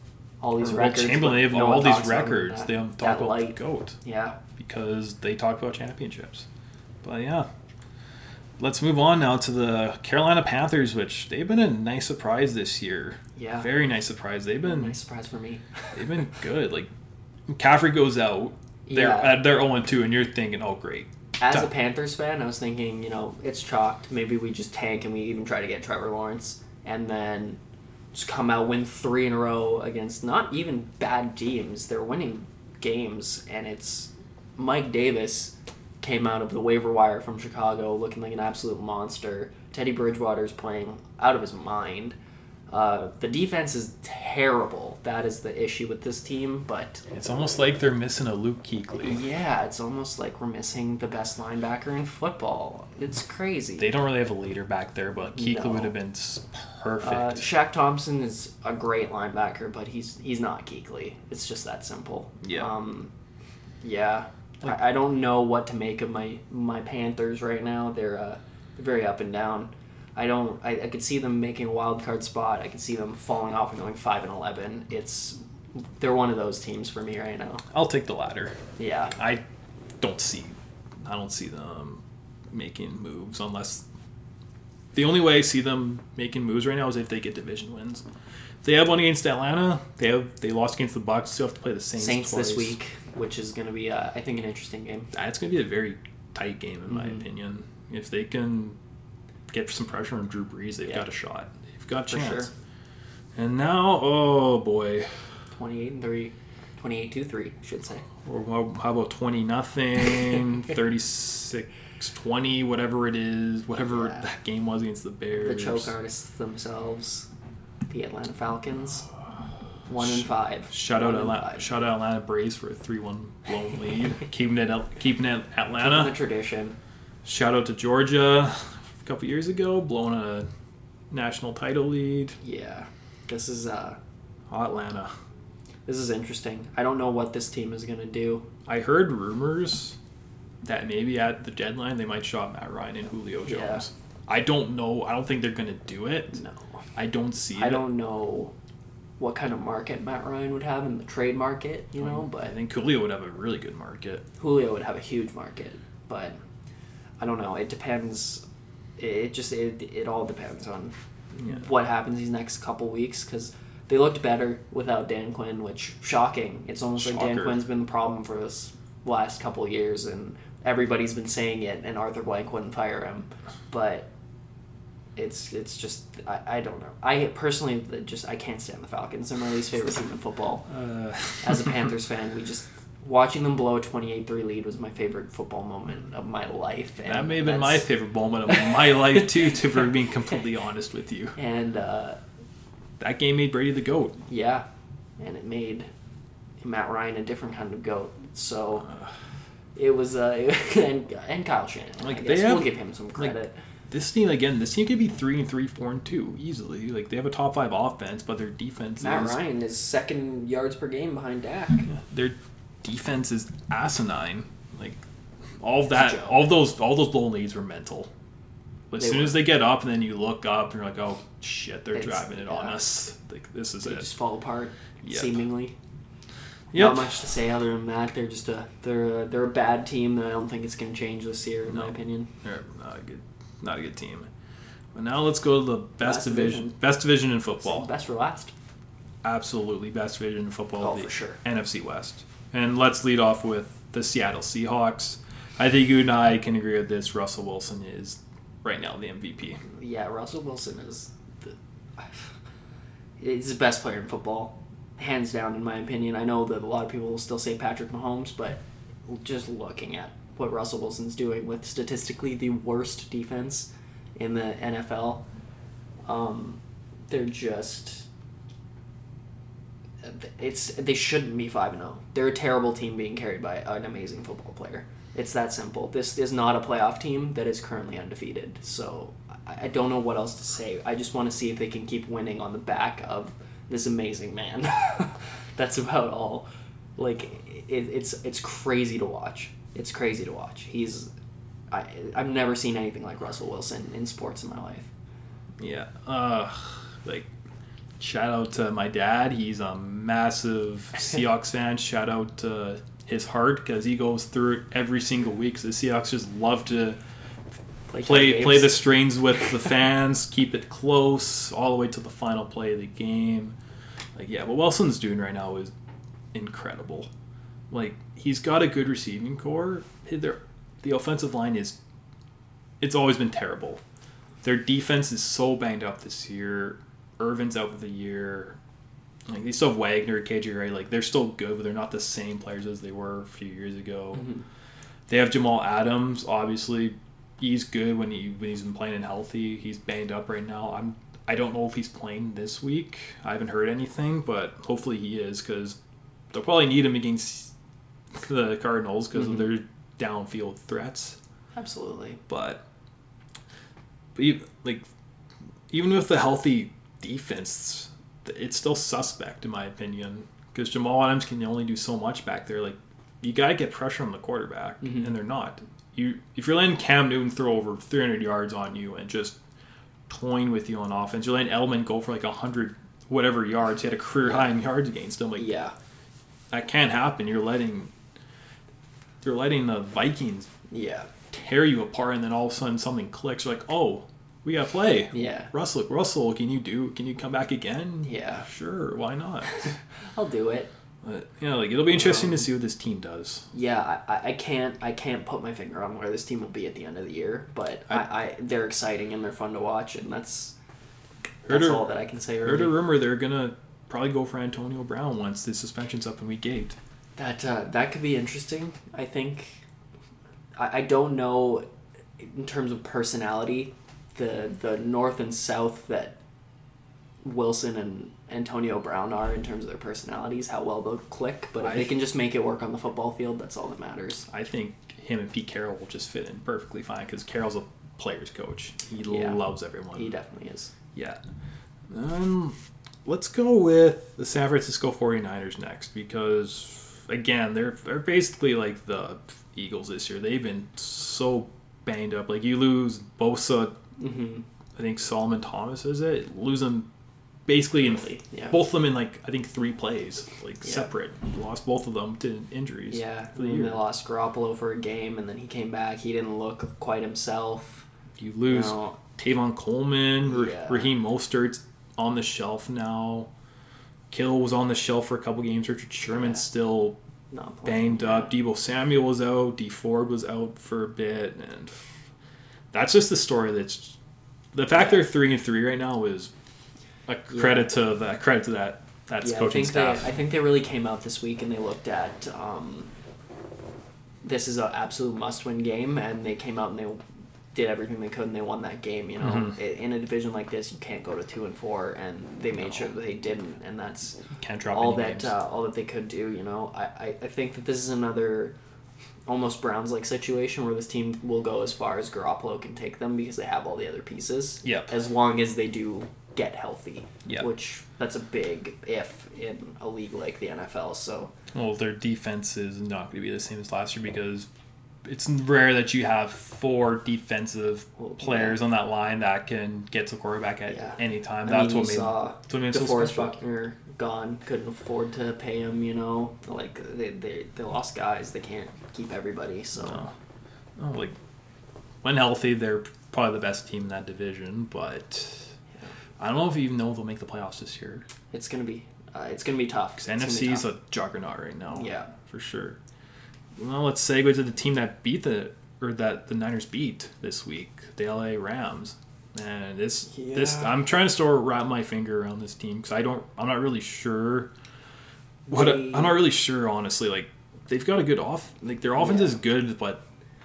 All these records. Chamberlain. They have no all these talks about him records. that- they don't talk about light. the goat Yeah. because they talk about championships. But yeah, let's move on now to the Carolina Panthers, which they've been a nice surprise this year. Yeah. Very nice surprise. They've been Nice surprise for me. *laughs* they've been good. Like McCaffrey goes out, they're Yeah. uh, they're zero two, and you're thinking, oh great, As a Panthers fan, I was thinking, you know, it's chalked. Maybe we just tank and we even try to get Trevor Lawrence, and then just come out win three in a row against not even bad teams. They're winning games, and it's Mike Davis came out of the waiver wire from Chicago looking like an absolute monster. Teddy Bridgewater's playing out of his mind. Uh, the defense is terrible. That is the issue with this team, but it's almost like they're missing a Luke Kuechly. yeah, it's almost like we're missing the best linebacker in football. It's crazy. They don't really have a leader back there, but Kuechly No. would have been perfect. uh, Shaq Thompson is a great linebacker, but he's he's not Kuechly. It's just that simple. Yeah. Um, yeah. Like- I, I don't know what to make of my my Panthers right now. They're uh, they're very up and down. I don't. I, I could see them making a wild card spot. I could see them falling off and going five and eleven. It's they're one of those teams for me right now. I'll take the latter. Yeah. I don't see, I don't see them making moves unless. The only way I see them making moves right now is if they get division wins. If they have one against Atlanta, they have they lost against the Bucks. Still have to play the Saints. Saints this week, which is going to be, uh, I think, an interesting game. That's going to be a very tight game in my Mhm. opinion. If they can get some pressure on Drew Brees, they've Yeah. got a shot. They've got a chance. sure. And now, oh boy, 28 and 3. 28 2 3, I should say. or how how about 20 nothing, *laughs* 36 20, whatever it is, whatever Yeah. that game was against the Bears. The choke artists themselves, the Atlanta Falcons, *sighs* 1 and 5. Shout out One Atlanta, five. shout out Atlanta Braves for a 3-1 blown lead, *laughs* keeping it keeping it The Atlanta. tradition. Shout out to Georgia a couple years ago, blowing a national title lead. Yeah. This is uh Atlanta. this is interesting. I don't know what this team is going to do. I heard rumors that maybe at the deadline they might shop Matt Ryan and Julio Jones. Yeah. I don't know. I don't think they're going to do it. No. I don't see it I it. don't know what kind of market Matt Ryan would have in the trade market, you know, I but I think Julio would have a really good market. Julio would have a huge market, but I don't know. It depends. It, just it, it all depends on Yeah. what happens these next couple weeks because they looked better without Dan Quinn, which shocking. It's almost like Dan Quinn's been the problem for this last couple years, and everybody's been saying it, and Arthur Blank wouldn't fire him, but. It's it's just I, I don't know I personally just I can't stand the Falcons they're my least favorite team in football Uh, as a *laughs* Panthers fan, we just watching them blow a 28-3 lead was my favorite football moment of my life. And that may have been my favorite moment of my *laughs* life too. To for being completely honest with you, And uh, that game made Brady the goat. yeah, and it made Matt Ryan a different kind of goat. So it was uh, *laughs* and and Kyle Shanahan. Like, I they have- we'll give him some like, credit. This team again. This team could be three and three, four and two easily. Like they have a top five offense, but their defense Matt is Ryan is second yards per game behind Dak. their defense is asinine. Like all of that, all those, all those blown leads were mental. As They soon were. as they get up, and then you look up, and you're like, "Oh shit, they're It's- driving it on us." Like this is They it. just fall apart Yep. seemingly. Yep. Not much to say other than that. They're just a they're a, they're a bad team that I don't think it's going to change this year, in my opinion. They're not a good, not a good team. But now let's go to the best Last division, division. best division in football. Best for last. Absolutely best division in football. Oh, the for sure. NFC West. And let's lead off with the Seattle Seahawks. I think you and I can agree with this. Russell Wilson is right now the MVP. Yeah, Russell Wilson is the he's the best player in football, hands down, in my opinion. I know that a lot of people will still say Patrick Mahomes, but just looking at what Russell Wilson's doing with statistically the worst defense in the NFL, um, they're just. It's they shouldn't be five and zero. They're a terrible team being carried by an amazing football player. It's that simple. This is not a playoff team that is currently undefeated. So I I don't know what else to say. I just want to see if they can keep winning on the back of this amazing man. *laughs* That's about all. Like it, it's it's crazy to watch. It's crazy to watch. He's I I've never seen anything like Russell Wilson in sports in my life. Yeah. Uh, like, shout out to my dad. He's a massive *laughs* Seahawks fan. Shout out to his heart because he goes through it every single week. So the Seahawks just love to play games. play the strings with the *laughs* fans, keep it close all the way to the final play of the game. Like, yeah, what Wilson's doing right now is incredible. Like, he's got a good receiving corps. Their the offensive line is it's always been terrible. Their defense is so banged up this year. Irvin's out for the year. Like they still have Wagner, KJ. Like they're still good, but they're not the same players as they were a few years ago. Mhm. They have Jamal Adams. Obviously, he's good when he when he's been playing and healthy. He's banged up right now. I'm I don't know if he's playing this week. I haven't heard anything, but hopefully he is because they'll probably need him against the Cardinals because Mhm. of their downfield threats. Absolutely. But, but you, like even with the healthy defense, it's still suspect in my opinion because Jamal Adams can only do so much back there. Like you gotta get pressure on the quarterback, Mhm. and they're not. You if you're letting Cam Newton throw over 300 yards on you and just toying with you on offense, you're letting Edelman go for like 100 whatever yards. He had a career high in yards against him. Like Yeah. that can't happen. You're letting you're letting the Vikings Yeah. tear you apart, and then all of a sudden something clicks. You're like, oh, we got to play. Yeah. Russell, Russell, can you do? Can you come back again? Yeah. Sure, why not? *laughs* I'll do it. but you know, like it'll be interesting to see what this team does. Yeah, I, I- I can't I can't put my finger on where this team will be at the end of the year, but I, I, they're exciting and they're fun to watch, and that's Heard that's a- all that I can say. Heard a rumor they're gonna probably go for Antonio Brown once the suspension's up in week eight. That uh, that could be interesting. I think. I, I don't know, in terms of personality, the the north and south that Wilson and Antonio Brown are in terms of their personalities, how well they'll click. But if I- they can just make it work on the football field, that's all that matters. I think him and Pete Carroll will just fit in perfectly fine because Carroll's a player's coach. He Yeah. loves everyone. He definitely is. Yeah. Um, let's go with the San Francisco 49ers next because, again, they're, they're basically like the Eagles this year. They've been so banged up. Like, you lose Bosa, Mm-hmm. I think Solomon Thomas is it? Lose them basically in yeah. both of them in like, I think three plays, like Yeah. separate. Lost both of them to injuries. Yeah, the they lost Garoppolo for a game, and then he came back. He didn't look quite himself. You lose You know, Tevin Coleman, Yeah. Raheem Mostert's on the shelf now. Kittle was on the shelf for a couple games. Richard Sherman's still not banged up. Deebo Samuel was out. Dee Ford was out for a bit, and that's just the story. That's the fact they're three and three right now is a credit to that. Credit to that. That's Yeah, I coaching think staff. they. I think they really came out this week and they looked at. Um, this is an absolute must-win game, and they came out and they did everything they could and they won that game. You know, Mhm. I- in a division like this, you can't go to two and four, and they made No. sure that they didn't, and that's Can't drop all that uh, all that they could do. You know, I, I, I think that this is another almost Browns like situation where this team will go as far as Garoppolo can take them because they have all the other pieces. Yep. As long as they do get healthy. Yep. Which that's a big if in a league like the NFL. So Well, their defense is not going to be the same as last year because it's rare that you have four defensive players on that line that can get to quarterback at Yeah. any time. I That's mean, what made, saw that's what made so DeForest special. Buckner gone, couldn't afford to pay him. You know, like they they, they lost guys. They can't keep everybody. So No. No, like when healthy, they're probably the best team in that division. But Yeah. I don't know if you even know if they'll make the playoffs this year. it's gonna be uh, it's gonna be tough. Because NFC is a juggernaut right now. Yeah. for sure. Well, let's segue to the team that beat the or that the Niners beat this week, the LA Rams. And this this I'm trying to still wrap my finger around this team because I don't I'm not really sure. What They- I'm not really sure honestly. Like they've got a good off like their offense Yeah. is good, but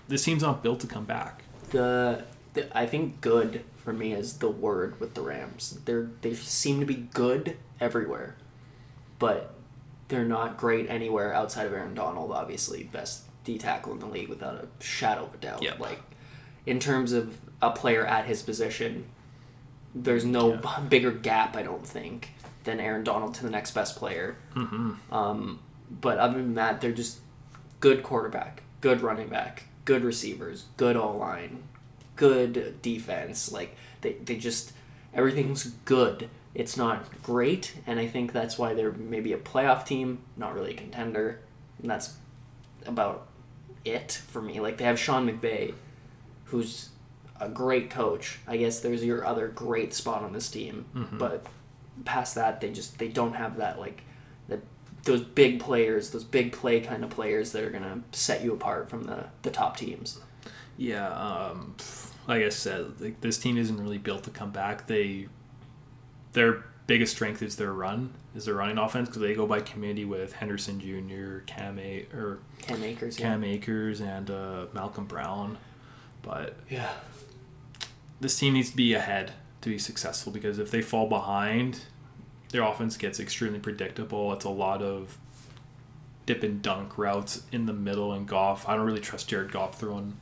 this team's not built to come back. the, the I think good for me is the word with the Rams. They're they seem to be good everywhere, but they're not great anywhere outside of Aaron Donald. Obviously, best D tackle in the league without a shadow of a doubt. Yep. Like in terms of a player at his position, there's no *laughs* bigger gap. I don't think than Aaron Donald to the next best player. Mm-hmm. Um, but other than that, they're just good quarterback, good running back, good receivers, good O line, good defense. Like they, they just everything's good. It's not great, and I think that's why they're maybe a playoff team, not really a contender. And that's about it for me. Like they have Sean McVay, who's a great coach. I guess there's your other great spot on this team, but past that, they just they don't have that like the those big players, those big play kind of players that are gonna set you apart from the the top teams. Yeah, um, like I said, like this team isn't really built to come back. They their biggest strength is their run, is their running offense because they go by committee with Henderson Jr., Cam A- or Cam Akers, yeah. Cam Akers, and uh, Malcolm Brown. But Yeah. This team needs to be ahead to be successful because if they fall behind, their offense gets extremely predictable. It's a lot of dip and dunk routes in the middle and Goff. I don't really trust Jared Goff throwing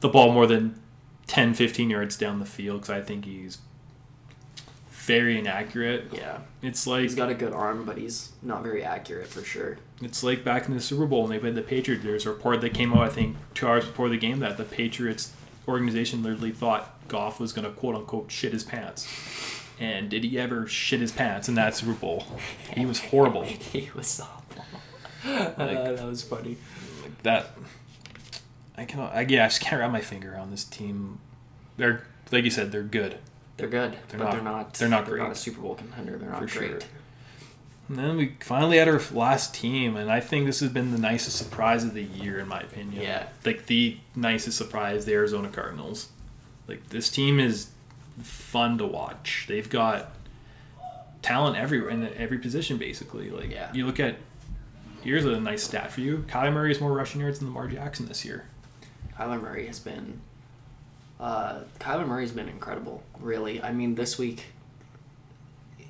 the ball more than 10, 15 yards down the field because I think he's very inaccurate. Yeah. It's like He's got a good arm, but he's not very accurate for sure. it's like back in the Super Bowl when they played the Patriots. There's a report that came out I think two hours before the game that the Patriots organization literally thought Goff was going to quote unquote shit his pants. And did he ever shit his pants in that Super Bowl? He was horrible. *laughs* he was awful. *laughs* Uh, that was funny. Like that. I cannot. I, yeah, I just can't wrap my finger around this team. They're like you said, they're good They're good, They're but not- they're not. they're not They're not a Super Bowl contender. They're not for sure. great. And then we finally had our last team, and I think this has been the nicest surprise of the year, in my opinion. Yeah. Like the nicest surprise, the Arizona Cardinals. Like this team is fun to watch. They've got talent everywhere in every position, basically. Like Yeah. you look at. Here's a nice stat for you: Kyler Murray has more rushing yards than Lamar Jackson this year. Kyler Murray has been. Uh, Kyler Murray's been incredible, really. I mean, this week,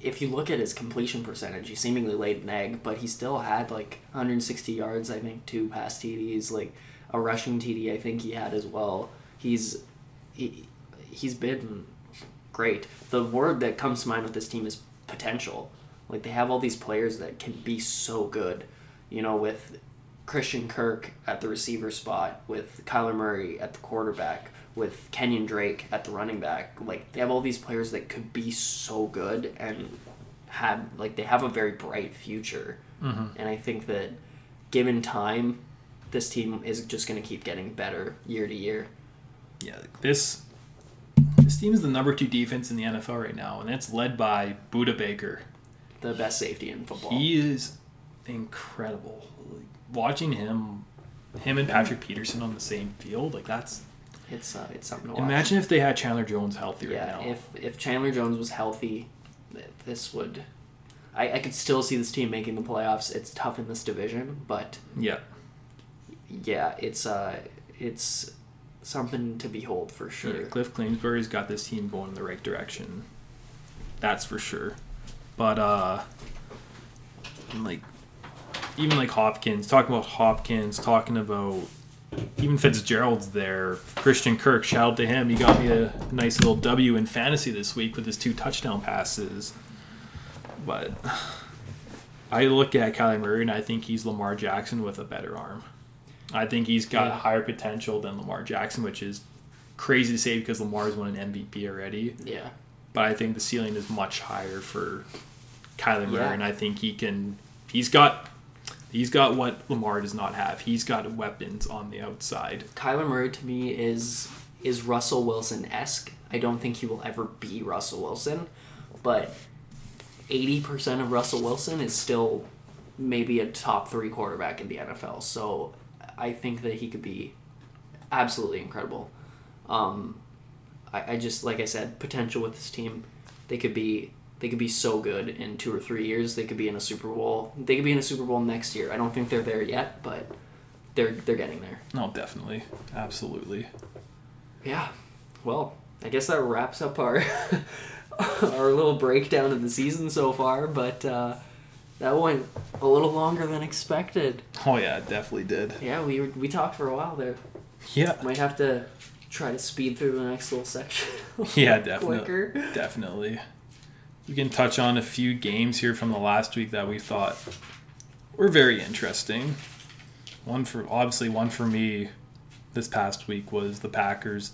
if you look at his completion percentage, he seemingly laid an egg, but he still had like 160 yards, I think, two pass TDs, like a rushing TD, I think he had as well. He's he, he's been great. The word that comes to mind with this team is potential. Like they have all these players that can be so good, you know, with Christian Kirk at the receiver spot, with Kyler Murray at the quarterback, with Kenyon Drake at the running back. Like they have all these players that could be so good and have like they have a very bright future. Mm-hmm. And I think that given time, this team is just going to keep getting better year to year. Yeah, this this team is the number two defense in the NFL right now, and it's led by Budda Baker. The best safety in football. He is incredible. Like, watching him, him and Patrick Peterson on the same field, like that's. It's uh, it's something to watch. Imagine if they had Chandler Jones healthy right yeah, now. if if Chandler Jones was healthy, this would. I, I could still see this team making the playoffs. It's tough in this division, but yeah, yeah, it's uh, it's something to behold for sure. yeah, Cliff Kingsbury's got this team going in the right direction. That's for sure. But uh, like even like Hopkins, talking about Hopkins, talking about even Fitzgerald's there. Christian Kirk, shout out to him. He got me a nice little W in fantasy this week with his two touchdown passes. But I look at Kyler Murray and I think he's Lamar Jackson with a better arm. I think he's got Yeah. higher potential than Lamar Jackson, which is crazy to say because Lamar's won an MVP already. Yeah, But I think the ceiling is much higher for Kyler Murray, Yeah. and I think he can. He's got. He's got what Lamar does not have. He's got weapons on the outside. Kyler Murray to me is is Russell Wilson esque. I don't think he will ever be Russell Wilson, but eighty percent of Russell Wilson is still maybe a top three quarterback in the NFL. So I think that he could be absolutely incredible. Um, I, I just like I said, potential with this team. They could be they could be so good in two or three years. They could be in a Super Bowl. They could be in a Super Bowl next year. I don't think they're there yet, but they're they're getting there. No, definitely, absolutely. Yeah. Well, I guess that wraps up our *laughs* our little breakdown of the season so far, but uh, that went a little longer than expected. Oh yeah, it definitely did. Yeah, we were, we talked for a while there. Yeah, Might have to try to speed through the next little section. *laughs* yeah, definitely, Quicker. definitely. we can touch on a few games here from the last week that we thought were very interesting. One for obviously one for me this past week was the Packers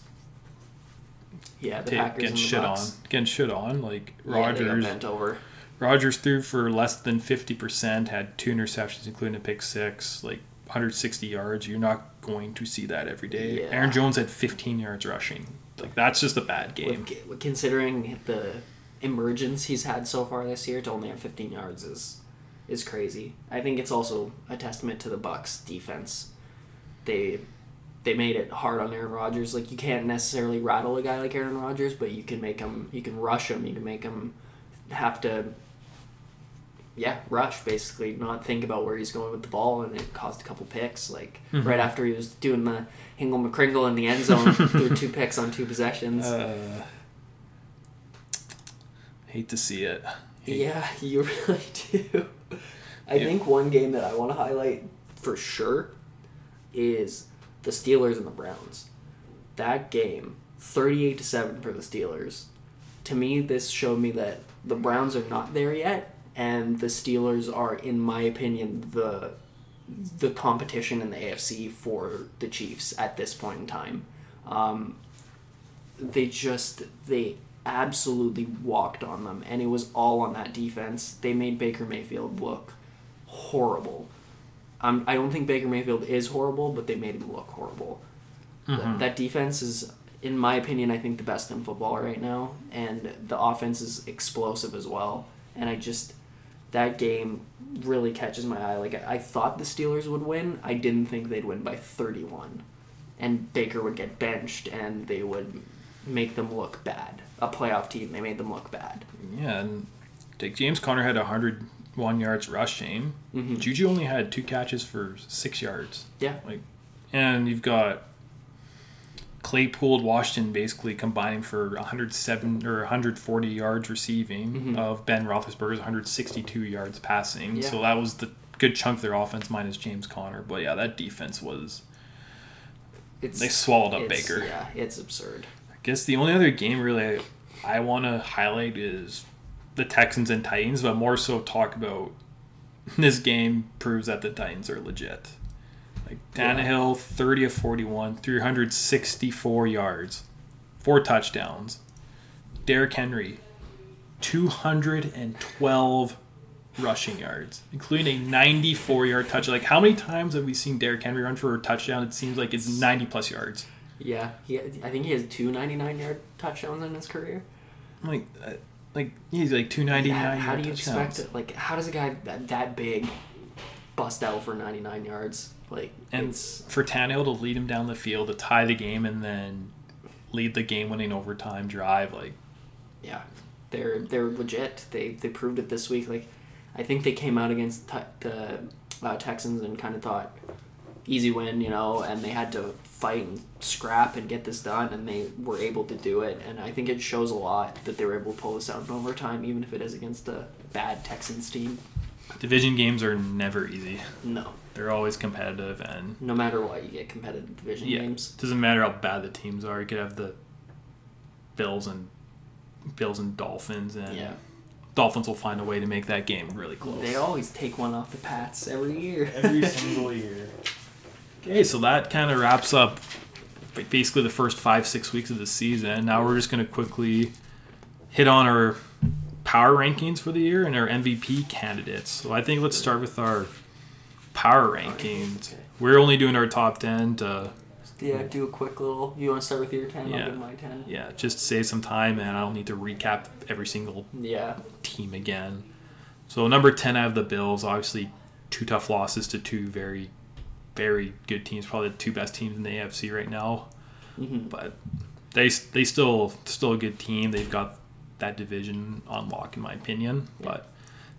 Yeah, the Packers getting shit on, getting shit on. Like Yeah, they got Rodgers, bent over. Rodgers threw for less than fifty percent, had two interceptions, including a pick six, like 160 yards. You're not going to see that every day. Yeah. Aaron Jones had 15 yards rushing. Like that's just a bad game. With- considering the emergence he's had so far this year, to only have 15 yards is is crazy. I think it's also a testament to the Bucks defense. They they made it hard on Aaron Rodgers. Like you can't necessarily rattle a guy like Aaron Rodgers, but you can make him. You can rush him. You can make him have to. Yeah, rush basically, not think about where he's going with the ball, and it caused a couple picks. Like Mhm. right after he was doing the Hingle McCringle in the end zone, *laughs* threw two picks on two possessions. Uh, hate to see it. Yeah, *laughs* you really do. I Yeah. think one game that I want to highlight for sure is the Steelers and the Browns. That game, 38 to 7 for the Steelers. To me, this showed me that the Browns are not there yet and the Steelers are in my opinion the the competition in the AFC for the Chiefs at this point in time. Um, they just they absolutely walked on them and it was all on that defense they made baker mayfield look horrible um, i don't think baker mayfield is horrible but they made him look horrible Th- Mhm. that defense is in my opinion i think the best in football right now and the offense is explosive as well and i just that game really catches my eye like i, thought the steelers would win i didn't think they'd win by 31 and baker would get benched and they would make them look bad. A playoff team, they made them look bad. Yeah, and like James Conner had 101 yards rushing. Mhm. Juju only had two catches for six yards. Yeah. Like, and you've got Claypool, and Washington basically combining for 107 or 140 yards receiving Mhm. of Ben Roethlisberger's 162 yards passing. Yeah. So that was the good chunk of their offense minus James Conner. But yeah, that defense was It's they swallowed up Baker. Yeah, it's absurd. I guess the only other game really I want to highlight is the Texans and Titans, but more so talk about *laughs* this game proves that the Titans are legit. Like Yeah. Tannehill, 30 of 41, 364 yards, four touchdowns. Derrick Henry, 212 rushing yards, including a 94 yard touch. Like, how many times have we seen Derrick Henry run for a touchdown? It seems like it's 90 plus yards. Yeah, he, I think he has two 99 yard touchdowns in his career. Like, uh, like he's like two ninety How, do you expect it? Like, how does a guy that, that big bust out for 99 yards? Like, And for Tannehill to lead him down the field to tie the game and then lead the game-winning overtime drive, like yeah, they're they're legit. They they proved it this week. Like, I think they came out against te- the uh, Texans and kind of thought easy win, you know, and they had to fight and scrap and get this done, and they were able to do it. And I think it shows a lot that they were able to pull this out in overtime, even if it is against a bad Texans team. Division games are never easy. No, They're always competitive, and no matter what, you get competitive division yeah, games. doesn't matter how bad the teams are. You could have the Bills and Bills and Dolphins, and Yeah, Dolphins will find a way to make that game really close. they always take one off the Pats every year. Every *laughs* single year. Okay, so that kind of wraps up basically the first five, six weeks of the season. Now we're just going to quickly hit on our power rankings for the year and our MVP candidates. So I think let's start with our power rankings. Okay. We're only doing our top 10 to, Yeah, do a quick little. You want to start with your ten? Yeah. I'll give my ten. yeah, just save some time and I don't need to recap every single Yeah, team again. So number 10, I have the Bills. Obviously, two tough losses to two very, very good teams. Probably the two best teams in the AFC right now. hmm but they they still still a good team. They've got that division on lock, in my opinion. Yeah. But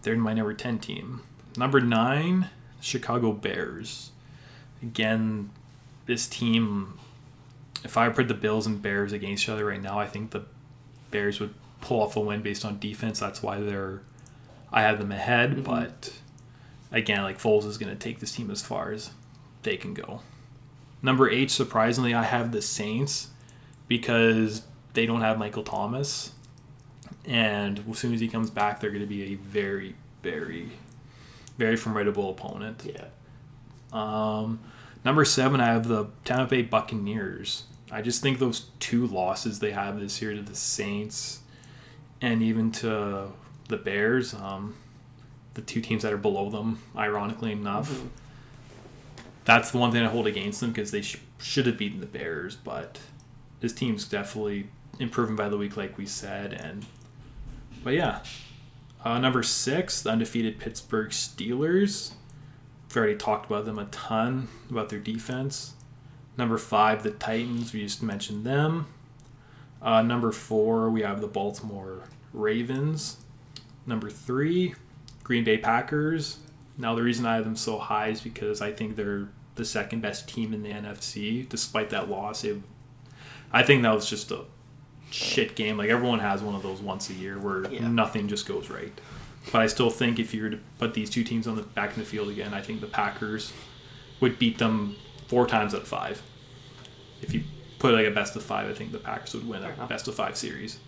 they're my number ten team. Number nine, Chicago Bears. Again, this team. If I put the Bills and Bears against each other right now, I think the Bears would pull off a win based on defense. That's why they're. I have them ahead, Mhm. but again, like Foles is going to take this team as far as they can go. Number eight, surprisingly, I have the Saints because they don't have Michael Thomas. And as soon as he comes back, they're going to be a very, very, very formidable opponent. Yeah. Um, number seven, I have the Tampa Bay Buccaneers. I just think those two losses they have this year to the Saints and even to the Bears, um, the two teams that are below them, ironically enough, Mhm. that's the one thing I hold against them because they sh- should have beaten the Bears, but this team's definitely improving by the week, like we said. And but yeah, uh, number six, the undefeated Pittsburgh Steelers. We've already talked about them a ton about their defense. Number five, the Titans. We just mentioned them. Uh, number four, we have the Baltimore Ravens. Number three, Green Bay Packers. Now, the reason I have them so high is because I think they're the second best team in the NFC, despite that loss. It, I think that was just a shit game. Like everyone has one of those once a year where Yeah. nothing just goes right. But I still think if you were to put these two teams on the back in the field again, I think the Packers would beat them four times out of five. If you put like a best of five, I think the Packers would win Fair a enough. best of five series.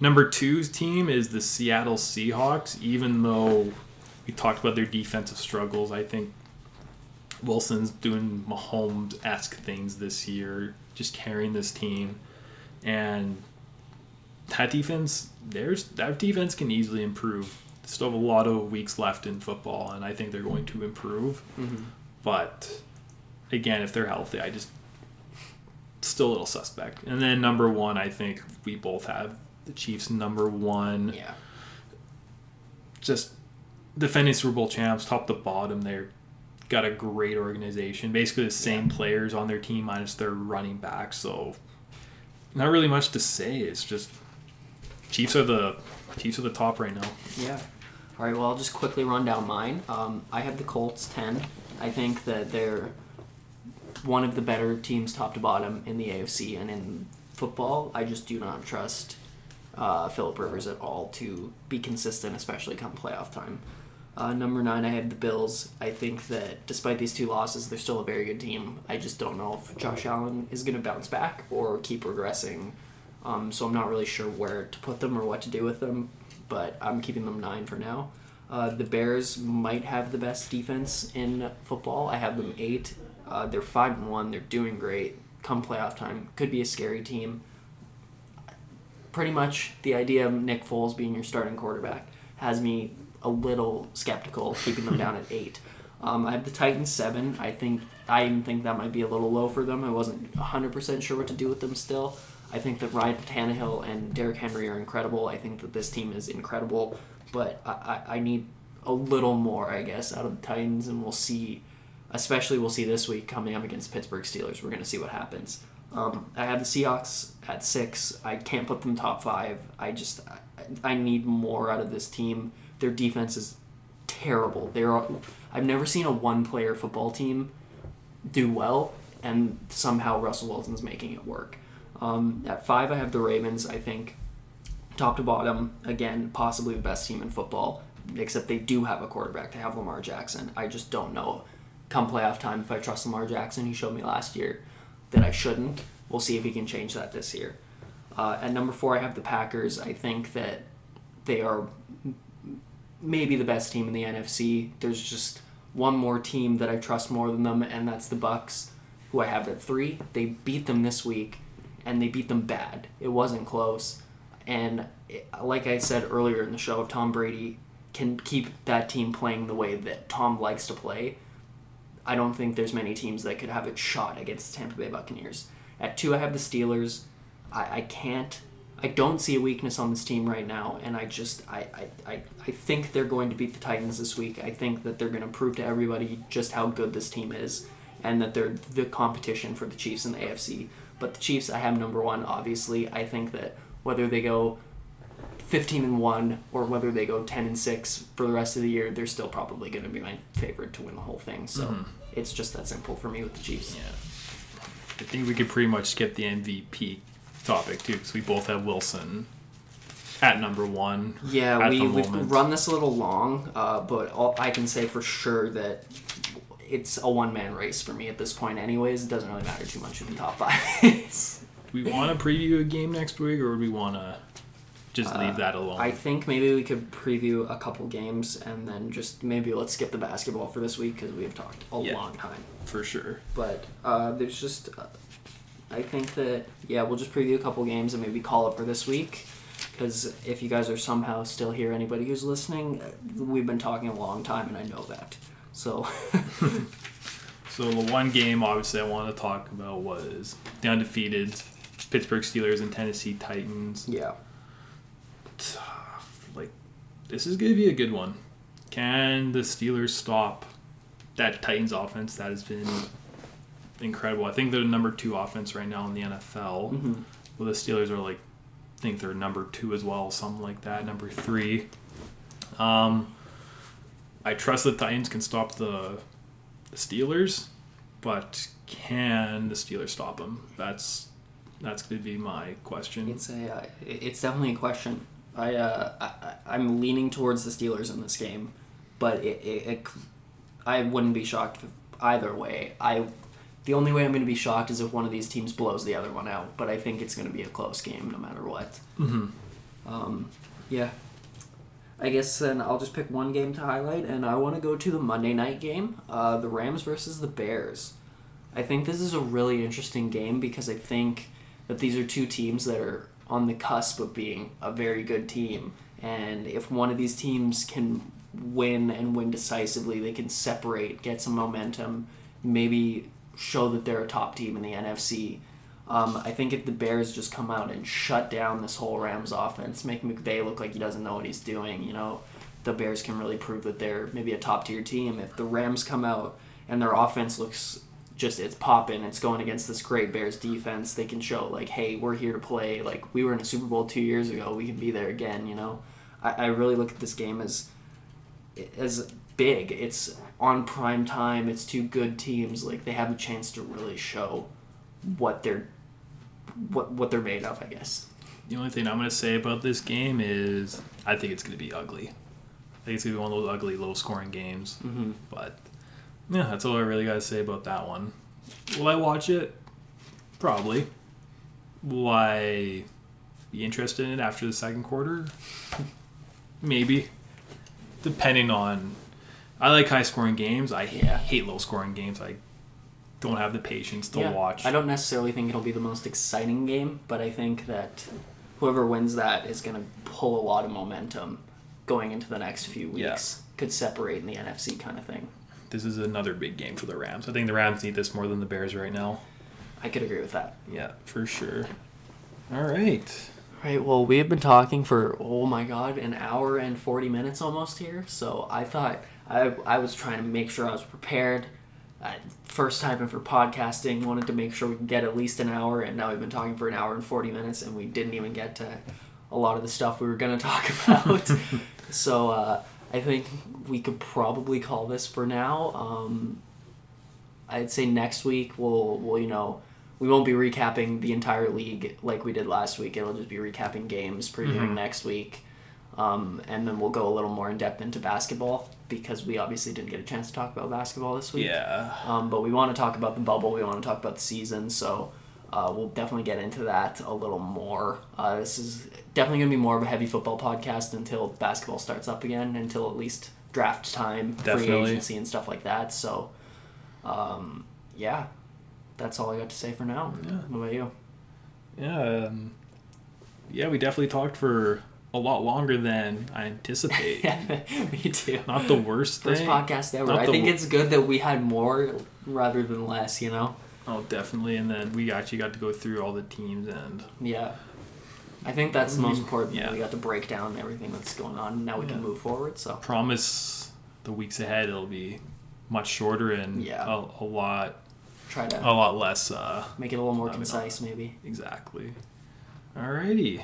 Number two's team is the Seattle Seahawks. Even though we talked about their defensive struggles, I think Wilson's doing Mahomes esque things this year, just carrying this team, and that defense, there's that defense can easily improve. Still have a lot of weeks left in football, and I think they're going to improve. Mhm. But again, if they're healthy, I just still a little suspect. And then number one, I think we both have the Chiefs number one. Yeah. Just defending Super Bowl champs, top to bottom. They're got a great organization. Basically, the same players on their team minus their running back. So not really much to say. It's just Chiefs are the Chiefs are the top right now. Yeah. All right. Well, I'll just quickly run down mine. Um, I have the Colts ten. I think that they're one of the better teams, top to bottom, in the AFC and in football. I just do not trust uh, Philip Rivers at all to be consistent, especially come playoff time. Uh, number nine, I have the Bills. I think that despite these two losses, they're still a very good team. I just don't know if Josh Allen is going to bounce back or keep regressing. Um, so I'm not really sure where to put them or what to do with them, but I'm keeping them nine for now. Uh, the Bears might have the best defense in football. I have them eight. Uh, they're five and one. They're doing great. Come playoff time, could be a scary team. Pretty much the idea of Nick Foles being your starting quarterback has me a little skeptical, keeping them down at eight. Um, I have the Titans seven. I think I even think that might be a little low for them. I wasn't 100% sure what to do with them still. I think that Ryan Tannehill and Derrick Henry are incredible. I think that this team is incredible, but I, I, I need a little more, I guess, out of the Titans, and we'll see. Especially, we'll see this week coming up against Pittsburgh Steelers. We're going to see what happens. Um, I have the Seahawks at six. I can't put them top five. I just I, I need more out of this team. Their defense is terrible. They're I've never seen a one player football team do well, and somehow Russell Wilson's making it work. Um, at five, I have the Ravens. I think top to bottom, again, possibly the best team in football. Except they do have a quarterback. They have Lamar Jackson. I just don't know. Come playoff time, if I trust Lamar Jackson, he showed me last year that I shouldn't. We'll see if he can change that this year. Uh, at number four, I have the Packers. I think that they are maybe the best team in the NFC. There's just one more team that I trust more than them, and that's the Bucks, who I have at three. They beat them this week, and they beat them bad. It wasn't close, and it, like I said earlier in the show, if Tom Brady can keep that team playing the way that Tom likes to play, I don't think there's many teams that could have a shot against the Tampa Bay Buccaneers. At two, I have the Steelers. I, I can't. I don't see a weakness on this team right now, and I just I, I, I, I think they're going to beat the Titans this week. I think that they're going to prove to everybody just how good this team is, and that they're the competition for the Chiefs in the AFC. But the Chiefs, I have number one. Obviously, I think that whether they go 15 and 1 or whether they go 10 and 6 for the rest of the year they're still probably going to be my favorite to win the whole thing so Mhm. it's just that simple for me with the chiefs Yeah. I think we could pretty much skip the MVP topic too, because we both have Wilson at number one. yeah we, we've run this a little long uh, but all, i can say for sure that it's a one-man race for me at this point anyways it doesn't really matter too much in the top five Do *laughs* we want to preview a game next week, or would we want to just Uh, leave that alone. I think maybe we could preview a couple games and then just maybe let's skip the basketball for this week because we've talked a Yeah. long time. for sure. But uh, there's just, uh, I think that yeah, we'll just preview a couple games and maybe call it for this week. Because if you guys are somehow still here, anybody who's listening, uh, we've been talking a long time, and I know that. So *laughs* So the one game obviously I wanted to talk about was the undefeated Pittsburgh Steelers and Tennessee Titans. yeah, Like this is gonna be a good one. Can the Steelers stop that Titans offense that has been incredible? I think they're the number two offense right now in the NFL. Mhm. Well, the Steelers are like, I think they're number two as well, something like that, number three. Um, I trust the Titans can stop the, the Steelers, but can the Steelers stop them? That's that's going to be my question. it's a, uh, it's definitely a question. I, uh, I, I'm leaning towards the Steelers in this game, but it, it, it I wouldn't be shocked if either way. I, the only way I'm going to be shocked is if one of these teams blows the other one out. But I think it's going to be a close game no matter what. hmm Um, yeah. I guess then I'll just pick one game to highlight, and I want to go to the Monday night game, uh, the Rams versus the Bears. I think this is a really interesting game because I think that these are two teams that are on the cusp of being a very good team, and if one of these teams can win and win decisively, they can separate, get some momentum, maybe show that they're a top team in the NFC. Um, I think if the Bears just come out and shut down this whole Rams offense, make McVay look like he doesn't know what he's doing, you know, the Bears can really prove that they're maybe a top tier team. If the Rams come out and their offense looks just it's popping, it's going against this great Bears defense, they can show like, hey, we're here to play. Like we were in a Super Bowl two years ago, we can be there again. You know, I, I really look at this game as as big. It's on prime time. It's two good teams. Like they have a chance to really show what they're what what they're made of. I guess. The only thing I'm going to say about this game is I think it's going to be ugly. I think it's going to be one of those ugly, low scoring games. Mm-hmm. But yeah, that's all I really got to say about that one. Will I watch it? Probably. Will I be interested in it after the second quarter? *laughs* Maybe. Depending on. I like high scoring games. I Yeah. hate low scoring games. I don't have the patience to yeah, watch. I don't necessarily think it'll be the most exciting game, but I think that whoever wins that is going to pull a lot of momentum going into the next few Yeah. weeks. Could separate in the NFC kind of thing. This is another big game for the Rams. I think the Rams need this more than the Bears right now. I could agree with that. Yeah, for sure. All right. Right, well, we have been talking for, oh my god, an hour and 40 minutes almost here. So I thought I, I was trying to make sure I was prepared. Uh, first time for podcasting, wanted to make sure we could get at least an hour, and now we've been talking for an hour and 40 minutes, and we didn't even get to a lot of the stuff we were going *laughs* to talk about. *laughs* so uh, I think we could probably call this for now. Um, I'd say next week we'll, we'll, you know, we won't be recapping the entire league like we did last week. It'll just be recapping games, previewing Mhm. next week. Um, and then we'll go a little more in depth into basketball because we obviously didn't get a chance to talk about basketball this week. Yeah. Um, but we want to talk about the bubble. We want to talk about the season. So uh, we'll definitely get into that a little more. Uh, this is definitely going to be more of a heavy football podcast until basketball starts up again, until at least draft time, free Definitely. agency, and stuff like that. So, um, yeah, that's all I got to say for now. Yeah. What about you? Yeah. Um, yeah, we definitely talked for a lot longer than I anticipate. yeah, *laughs* me too. Not the worst First thing. podcast ever. Not I think wo- it's good that we had more rather than less. You know. Oh, definitely. And then we actually got to go through all the teams and Yeah. I think that's the most important. Yeah. We got to break down everything that's going on. Now we can move forward. So promise the weeks ahead it'll be much shorter and Yeah. a, a lot try to a lot less uh make it a little more concise, maybe. exactly. Alrighty.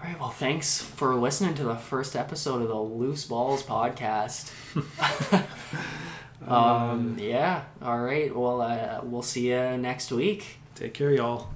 All right. Well, thanks for listening to the first episode of the Loose Balls podcast. *laughs* um. Yeah. All right. Well, uh, we'll see you next week. Take care y'all.